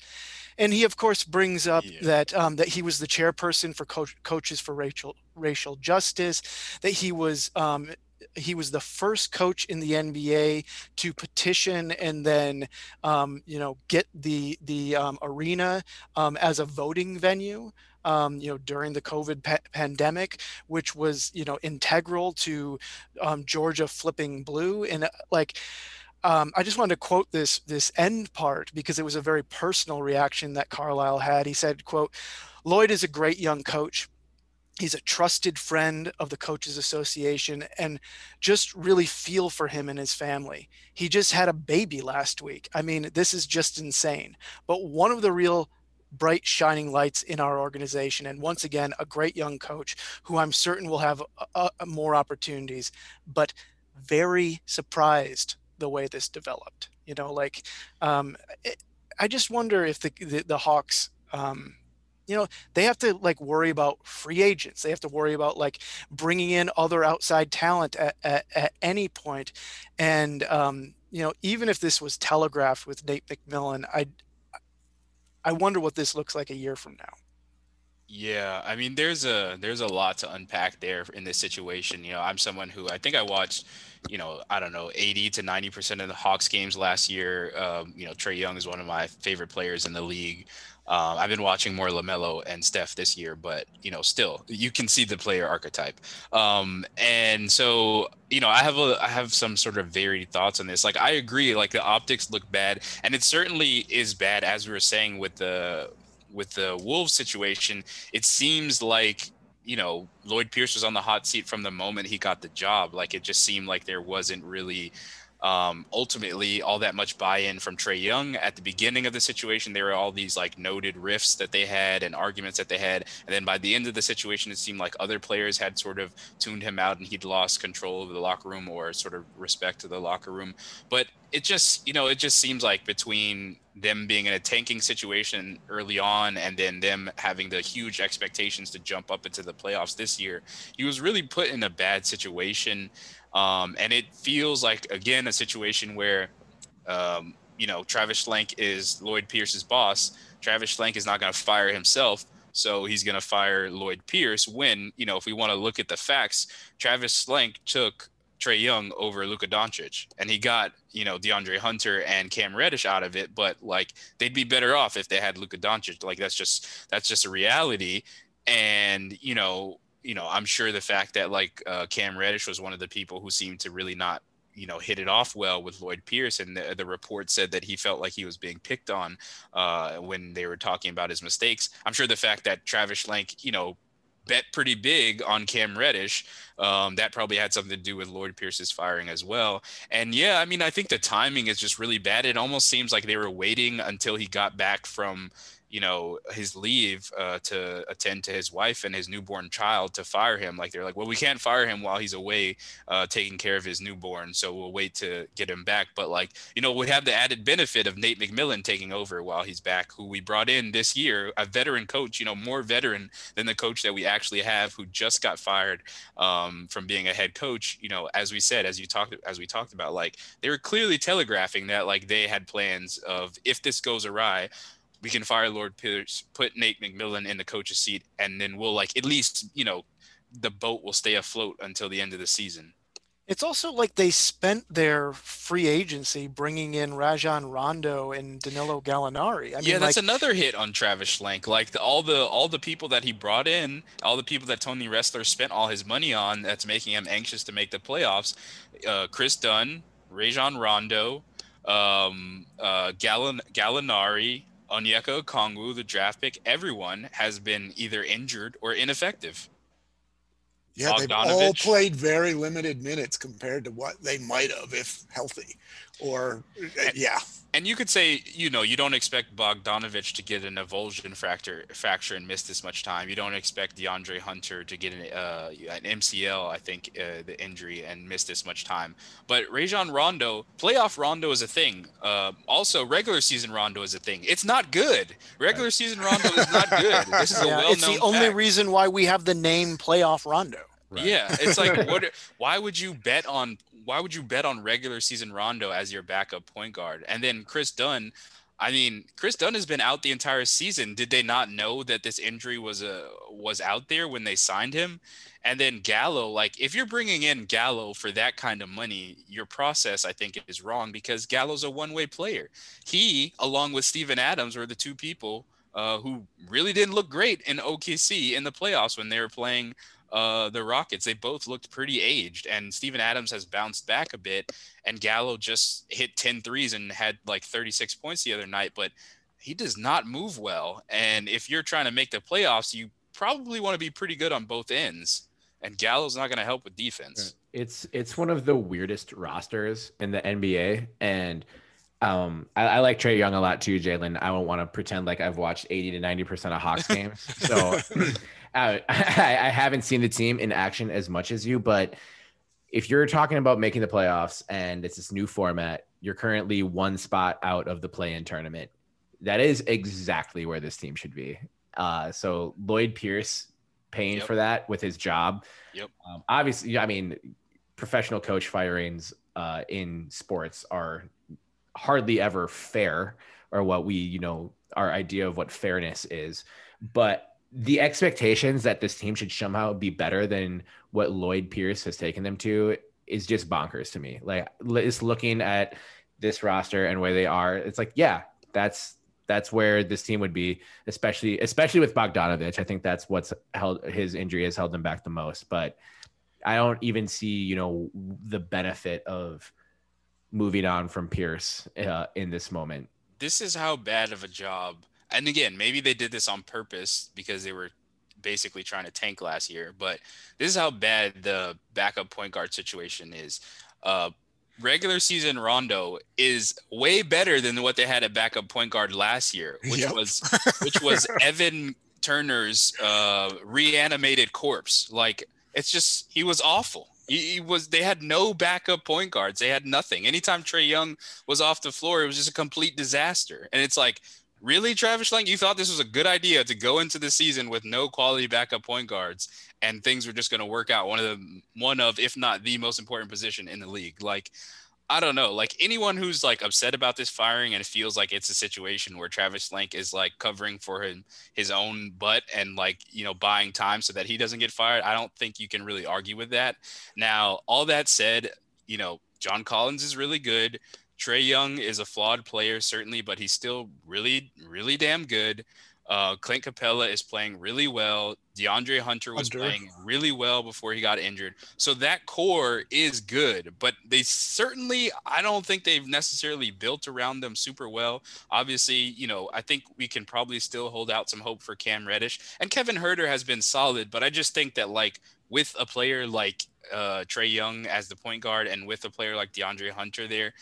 And he, of course, brings up yeah. that um, that he was the chairperson for Co- coaches for racial racial justice, that he was um, he was the first coach in the NBA to petition and then, um, you know, get the the um, arena um, as a voting venue. Um, you know, during the COVID pa- pandemic, which was you know integral to um, Georgia flipping blue, and uh, like. Um, I just wanted to quote this this end part because it was a very personal reaction that Carlisle had. He said, "quote Lloyd is a great young coach he's a trusted friend of the coaches association and just really feel for him and his family. He just had a baby last week. I mean this is just insane. But one of the real bright shining lights in our organization and once again a great young coach who i'm certain will have a, a more opportunities but very surprised the way this developed. You know like um, it, i just wonder if the the, the hawks um, you know they have to like worry about free agents they have to worry about like bringing in other outside talent at, at, at any point and um, you know even if this was telegraphed with nate mcmillan i i wonder what this looks like a year from now yeah, I mean, there's a there's a lot to unpack there in this situation. You know, I'm someone who I think I watched, you know, I don't know, 80 to 90 percent of the Hawks games last year. Um, you know, Trae Young is one of my favorite players in the league. Um, I've been watching more LaMelo and Steph this year, but you know, still you can see the player archetype. Um, and so, you know, I have a I have some sort of varied thoughts on this. Like, I agree, like the optics look bad, and it certainly is bad, as we were saying with the with the Wolves situation. It seems like you know Lloyd Pierce was on the hot seat from the moment he got the job. Like, it just seemed like there wasn't really um, ultimately all that much buy-in from Trae Young at the beginning of the situation. There were all these like noted rifts that they had and arguments that they had, and then by the end of the situation, it seemed like other players had sort of tuned him out and he'd lost control of the locker room or sort of respect to the locker room. But it just you know it just seems like between them being in a tanking situation early on and then them having the huge expectations to jump up into the playoffs this year he was really put in a bad situation um, and it feels like again a situation where, um, you know, Travis Schlenk is Lloyd Pierce's boss. Travis Schlenk is not going to fire himself, so he's going to fire Lloyd Pierce. When you know, if we want to look at the facts, Travis Schlenk took Trae Young over Luka Doncic, and he got you know DeAndre Hunter and Cam Reddish out of it. But like they'd be better off if they had Luka Doncic. Like that's just that's just a reality. And you know you know, I'm sure the fact that like uh, Cam Reddish was one of the people who seemed to really not, you know, hit it off well with Lloyd Pierce, and the, the report said that he felt like he was being picked on uh, when they were talking about his mistakes. I'm sure the fact that Travis Schlenk, you know, bet pretty big on Cam Reddish. Um, that probably had something to do with Lloyd Pierce's firing as well. And yeah, I mean, I think the timing is just really bad. It almost seems like they were waiting until he got back from you know his leave uh, to attend to his wife and his newborn child to fire him. Like they're like well we can't fire him while he's away uh, taking care of his newborn so we'll wait to get him back. But like you know we have the added benefit of nate mcmillan taking over while he's back who we brought in this year a veteran coach you know more veteran than the coach that we actually have who just got fired um, from being a head coach. You know as we said as you talked as we talked about like they were clearly telegraphing that like they had plans of if this goes awry we can fire Lloyd Pierce, put Nate McMillan in the coach's seat, and then we'll like at least you know the boat will stay afloat until the end of the season. It's also like they spent their free agency bringing in Rajon Rondo and Danilo Gallinari. I mean, yeah, that's like, another hit on Travis Schlenk. Like the, all the all the people that he brought in, all the people that Tony Ressler spent all his money on, that's making him anxious to make the playoffs. Uh, Kris Dunn, Rajon Rondo, um, uh, Gallin, Gallinari, Onyeka Okongwu, the draft pick, everyone has been either injured or ineffective. Yeah, they've all played very limited minutes compared to what they might have if healthy. Or yeah, and you could say, you know, you don't expect Bogdanovic to get an avulsion fracture, fracture and miss this much time. You don't expect DeAndre Hunter to get an, uh, an MCL, I think, uh, the injury and miss this much time. But Rajon Rondo, playoff Rondo is a thing. Uh, also, regular season Rondo is a thing. It's not good. Regular season Rondo is not good. This is yeah, a well-known It's the only fact. reason why we have the name playoff Rondo. Right. Yeah, it's like what? Why would you bet on why would you bet on regular season Rondo as your backup point guard? And then Kris Dunn, I mean, Kris Dunn has been out the entire season. Did they not know that this injury was a uh, was out there when they signed him? And then Gallo, like if you're bringing in Gallo for that kind of money, your process I think is wrong because Gallo's a one-way player. He, along with Steven Adams, were the two people uh, who really didn't look great in OKC in the playoffs when they were playing uh, the Rockets. They both looked pretty aged, and Steven Adams has bounced back a bit, and Gallo just hit 10 threes and had like 36 points the other night, but he does not move well. And if you're trying to make the playoffs, you probably want to be pretty good on both ends. And Gallo's not going to help with defense. It's it's one of the weirdest rosters in the NBA, and um, I, I, like Trae Young a lot too, Jalen. I don't want to pretend like I've watched 80 to 90 percent of Hawks games, so I, I haven't seen the team in action as much as you, but if you're talking about making the playoffs and it's this new format, you're currently one spot out of the play-in tournament. That is exactly where this team should be. Uh, so Lloyd Pierce paying yep. for that with his job. Yep. Um, obviously, I mean, professional coach firings uh, in sports are hardly ever fair, or what we, you know, our idea of what fairness is. But the expectations that this team should somehow be better than what Lloyd Pierce has taken them to is just bonkers to me. Like just looking at this roster and where they are, it's like, yeah, that's that's where this team would be, especially especially with Bogdanovic. I think that's what's held his injury has held them back the most. But I don't even see, you know, the benefit of moving on from Pierce uh, in this moment. This is how bad of a job and again, maybe they did this on purpose because they were basically trying to tank last year. But this is how bad the backup point guard situation is. Uh, regular season Rondo is way better than what they had at backup point guard last year, which yep. was which was Evan Turner's uh, reanimated corpse. Like it's just he was awful. He, he, was they had no backup point guards. They had nothing. Anytime Trae Young was off the floor, it was just a complete disaster. And it's like Really, Travis Schlenk, you thought this was a good idea to go into the season with no quality backup point guards, and things were just going to work out. One of the one of, if not the most important position in the league. Like, I don't know. Like anyone who's like upset about this firing and feels like it's a situation where Travis Schlenk is like covering for him his own butt and like you know buying time so that he doesn't get fired. I don't think you can really argue with that. Now, all that said, you know John Collins is really good. Trae Young is a flawed player, certainly, but he's still really, really damn good. Uh, Clint Capela is playing really well. DeAndre Hunter was Hunter. playing really well before he got injured. So that core is good, but they certainly, I don't think they've necessarily built around them super well. Obviously, you know, I think we can probably still hold out some hope for Cam Reddish. And Kevin Huerter has been solid, but I just think that, like, with a player like uh, Trae Young as the point guard and with a player like DeAndre Hunter there,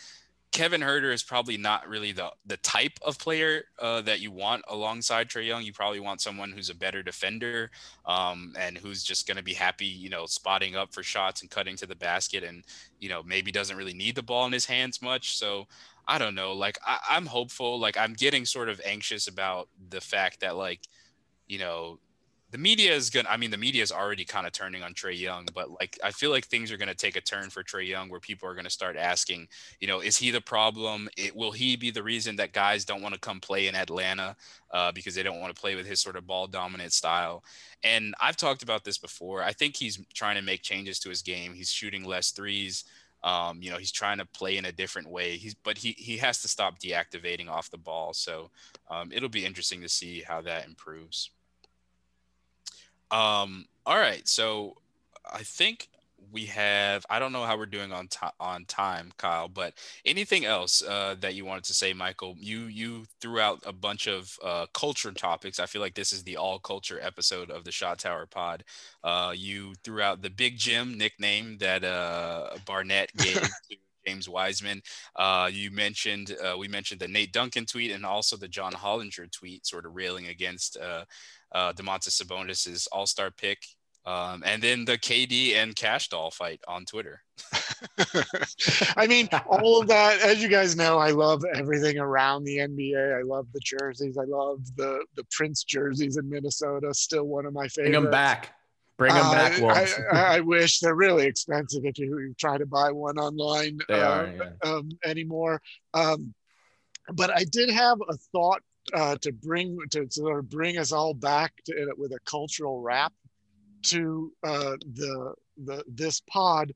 Kevin Huerter is probably not really the the type of player uh, that you want alongside Trae Young. You probably want someone who's a better defender um, and who's just going to be happy, you know, spotting up for shots and cutting to the basket, and you know maybe doesn't really need the ball in his hands much. So I don't know. Like I, I'm hopeful. Like I'm getting sort of anxious about the fact that like you know the media is gonna. I mean, the media is already kind of turning on Trae Young, but like I feel like things are gonna take a turn for Trae Young, where people are gonna start asking, you know, is he the problem? It, will he be the reason that guys don't want to come play in Atlanta uh, because they don't want to play with his sort of ball dominant style? And I've talked about this before. I think he's trying to make changes to his game. He's shooting less threes. Um, you know, he's trying to play in a different way. He's but he he has to stop deactivating off the ball. So um, it'll be interesting to see how that improves. Um, all right. So I think we have I don't know how we're doing on on time, Kyle, but anything else uh, that you wanted to say, Michael? You you threw out a bunch of uh, culture topics. I feel like this is the all culture episode of the Shot Tower Pod. Uh, you threw out the Big Jim nickname that uh, Barnett gave to James Wiseman. Uh, you mentioned uh, we mentioned the Nate Duncan tweet and also the John Hollinger tweet, sort of railing against uh, uh, Domantas Sabonis's All Star pick. Um, and then the KD and Kash Doll fight on Twitter. I mean, all of that. As you guys know, I love everything around the NBA. I love the jerseys. I love the the Prince jerseys in Minnesota. Still one of my favorites. Bring them back. Bring them uh, back, Wolves. I, I, wish they're really expensive if you try to buy one online they uh, are, yeah. um, anymore. Um, but I did have a thought uh, to bring to sort of bring us all back to with a cultural wrap to uh, the the this pod.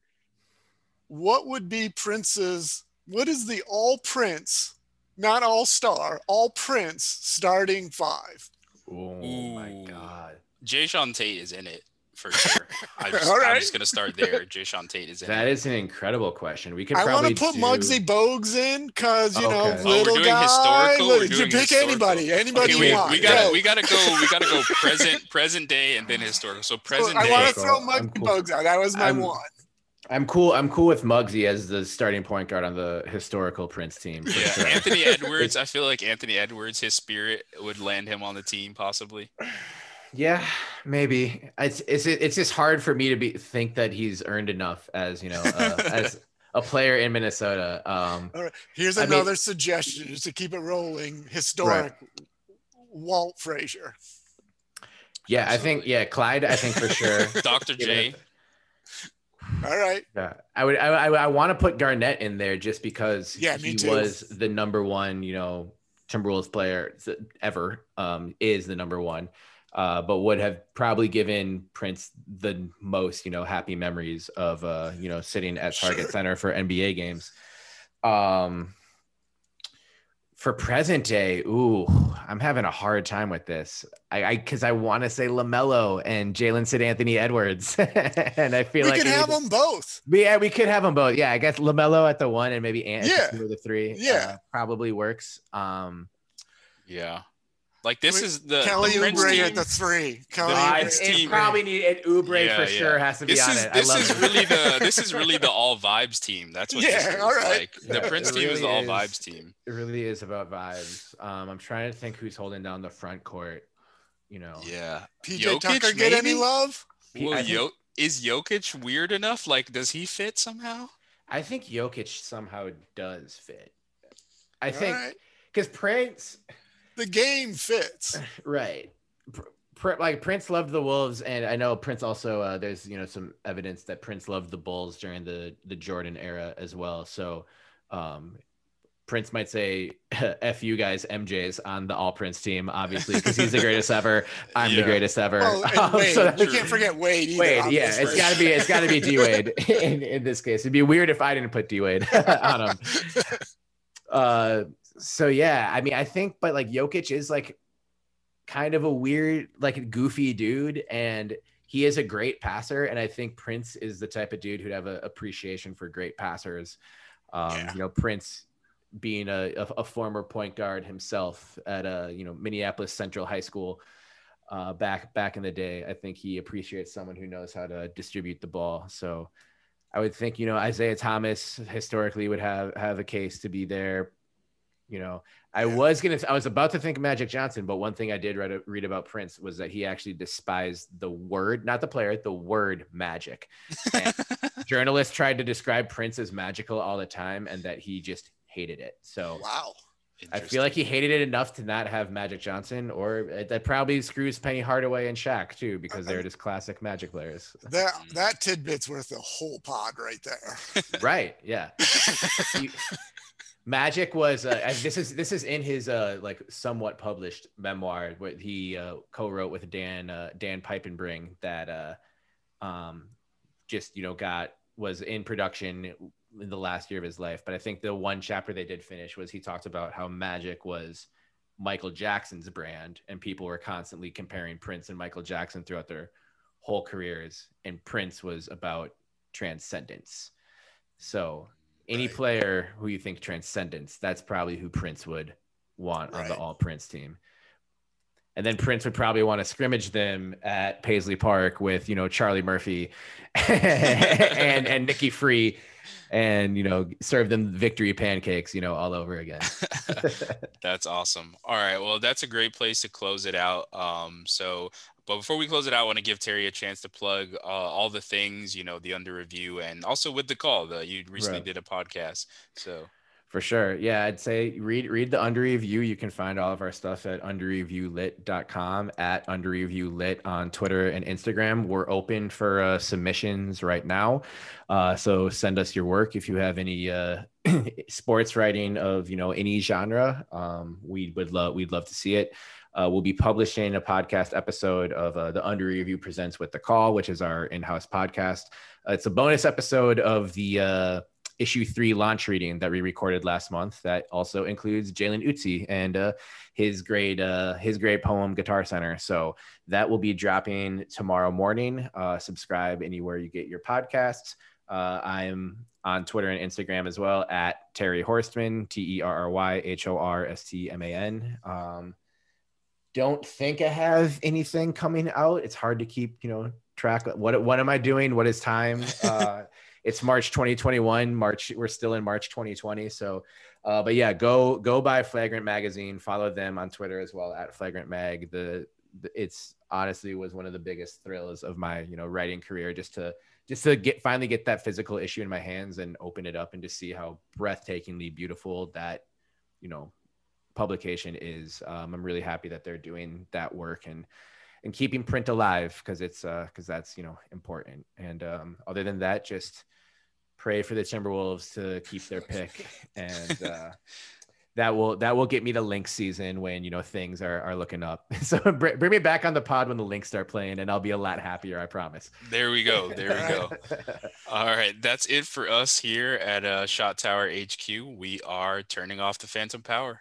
What would be Prince's? What is the all Prince, not all star, all Prince starting five? Oh my God! Jae'Sean Tate is in it for sure. I'm just, All right. I'm just gonna start there. Jae'Sean Tate is in. That it. is an incredible question. We could. I want to put do... Muggsy Bogues in because you okay. know oh, little guy. Historical? you pick historical. anybody, anybody okay, you want. We gotta, we gotta go. We gotta go present, present day, and then historical. So present. So I want to throw Muggsy cool. Bogues out. That was my I'm, one. I'm cool. I'm cool with Muggsy as the starting point guard on the historical Prince team. Yeah, sure. Anthony Edwards. I feel like Anthony Edwards, his spirit would land him on the team possibly. Yeah, maybe it's it's it's just hard for me to be think that he's earned enough as you know uh, as a player in Minnesota. Um, All right, here's another mean, suggestion just to keep it rolling. Historic right. Walt Frazier. Yeah, Absolutely. I think yeah, Clyde. I think for sure. Dr. J. All right. Yeah, I would. I, I, I want to put Garnett in there just because yeah, he was the number one. You know, Timberwolves player ever. Um, is the number one uh, but would have probably given Prince the most, you know, happy memories of, uh, you know, sitting at Target sure. Center for NBA games. Um, for present day, ooh, I'm having a hard time with this. I because I, I want to say LaMelo and Jalen Sid Anthony Edwards, and I feel we like we could have them both. Yeah, we could have them both. Yeah, I guess LaMelo at the one and maybe Ant yeah. the three. Yeah, uh, probably works. Um, yeah. Like this is the Kelly the Oubre at the three. Kelly the team. probably need an Oubre yeah, for yeah. sure has to be this on is, it. This is really the this is really the all vibes team. That's what yeah, all right. like. The Prince team really is the all vibes team. It really is about vibes. Um, I'm trying to think who's holding down the front court. You know. Yeah. PJ Jokic, Tucker get maybe? any love? Well, Yo- is Jokic weird enough? Like, does he fit somehow? I think Jokic somehow does fit. I all think because right. Prince the game fits. Right. like Prince loved the Wolves, and I know Prince also. Uh, there's you know some evidence that Prince loved the Bulls during the the Jordan era as well. So, um, Prince might say "f you guys, MJ's" on the All Prince team, obviously, because he's the greatest ever. I'm yeah. the greatest ever. Oh, um, Wade, so you can't forget Wade. Either, Wade, yeah, it's got to be it's got to be D Wade in, in this case. It'd be weird if I didn't put D Wade on him. Uh, so yeah, I mean, I think, but like Jokic is like kind of a weird, like goofy dude, and he is a great passer. And I think Prince is the type of dude who'd have an appreciation for great passers. Um, yeah. You know, Prince being a, a, a, former point guard himself at a you know Minneapolis Central High School uh, back back in the day. I think he appreciates someone who knows how to distribute the ball. So I would think you know Isaiah Thomas historically would have have a case to be there. You know, I yeah. was gonna, I was about to think Magic Johnson, but one thing I did read, read about Prince was that he actually despised the word, not the player, the word magic. journalists tried to describe Prince as magical all the time, and that he just hated it. So wow. I feel like he hated it enough to not have Magic Johnson, or that probably screws Penny Hardaway and Shaq too, because they're uh-uh. just classic Magic players. That that tidbit's worth a whole pod right there. right? Yeah. Magic was uh, this is this is in his uh, like somewhat published memoir what he uh, co-wrote with Dan uh, Dan Piepenbring that uh, um, just you know got was in production in the last year of his life. But I think the one chapter they did finish was he talked about how Magic was Michael Jackson's brand, and people were constantly comparing Prince and Michael Jackson throughout their whole careers, and Prince was about transcendence. So any right. player who you think transcendence, that's probably who Prince would want right. on the all Prince team. And then Prince would probably want to scrimmage them at Paisley Park with, you know, Charlie Murphy and and Nikki Free and you know serve them victory pancakes you know all over again that's awesome all right well that's a great place to close it out um so but before we close it out i want to give terry a chance to plug uh, all the things you know the under review and also with the call that you recently right. did a podcast so for sure. Yeah, I'd say read read the under review. You can find all of our stuff at underreviewlit.com at underreviewlit on Twitter and Instagram. We're open for uh, submissions right now. Uh, so send us your work if you have any uh, sports writing of you know any genre. Um, we would love we'd love to see it. Uh, we'll be publishing a podcast episode of uh, the Under Review Presents with the Call, which is our in-house podcast. Uh, it's a bonus episode of the uh, issue three launch reading that we recorded last month that also includes Jalen Uzi and uh, his great uh, his great poem Guitar Center. So that will be dropping tomorrow morning. Subscribe anywhere you get your podcasts. I'm on Twitter and Instagram as well at Terry Horstman, T E R R Y H O R S T M A N. Um, don't think I have anything coming out. It's hard to keep, you know, track. What what am I doing? What is time? Uh, it's March 2021. March, we're still in March 2020. So, uh, but yeah, go go buy Flagrant Magazine. Follow them on Twitter as well at Flagrant Mag. The, the it's honestly was one of the biggest thrills of my you know writing career just to just to get finally get that physical issue in my hands and open it up and to see how breathtakingly beautiful that you know publication is. Um, I'm really happy that they're doing that work and and keeping print alive because it's uh because that's you know important. And um, other than that, just pray for the Timberwolves to keep their pick, and uh, that will that will get me to Lynx season when you know things are are looking up. So bring me back on the pod when the Lynx start playing, and I'll be a lot happier. I promise. There we go. There we go. All right, that's it for us here at uh, Shot Tower HQ. We are turning off the Phantom Power.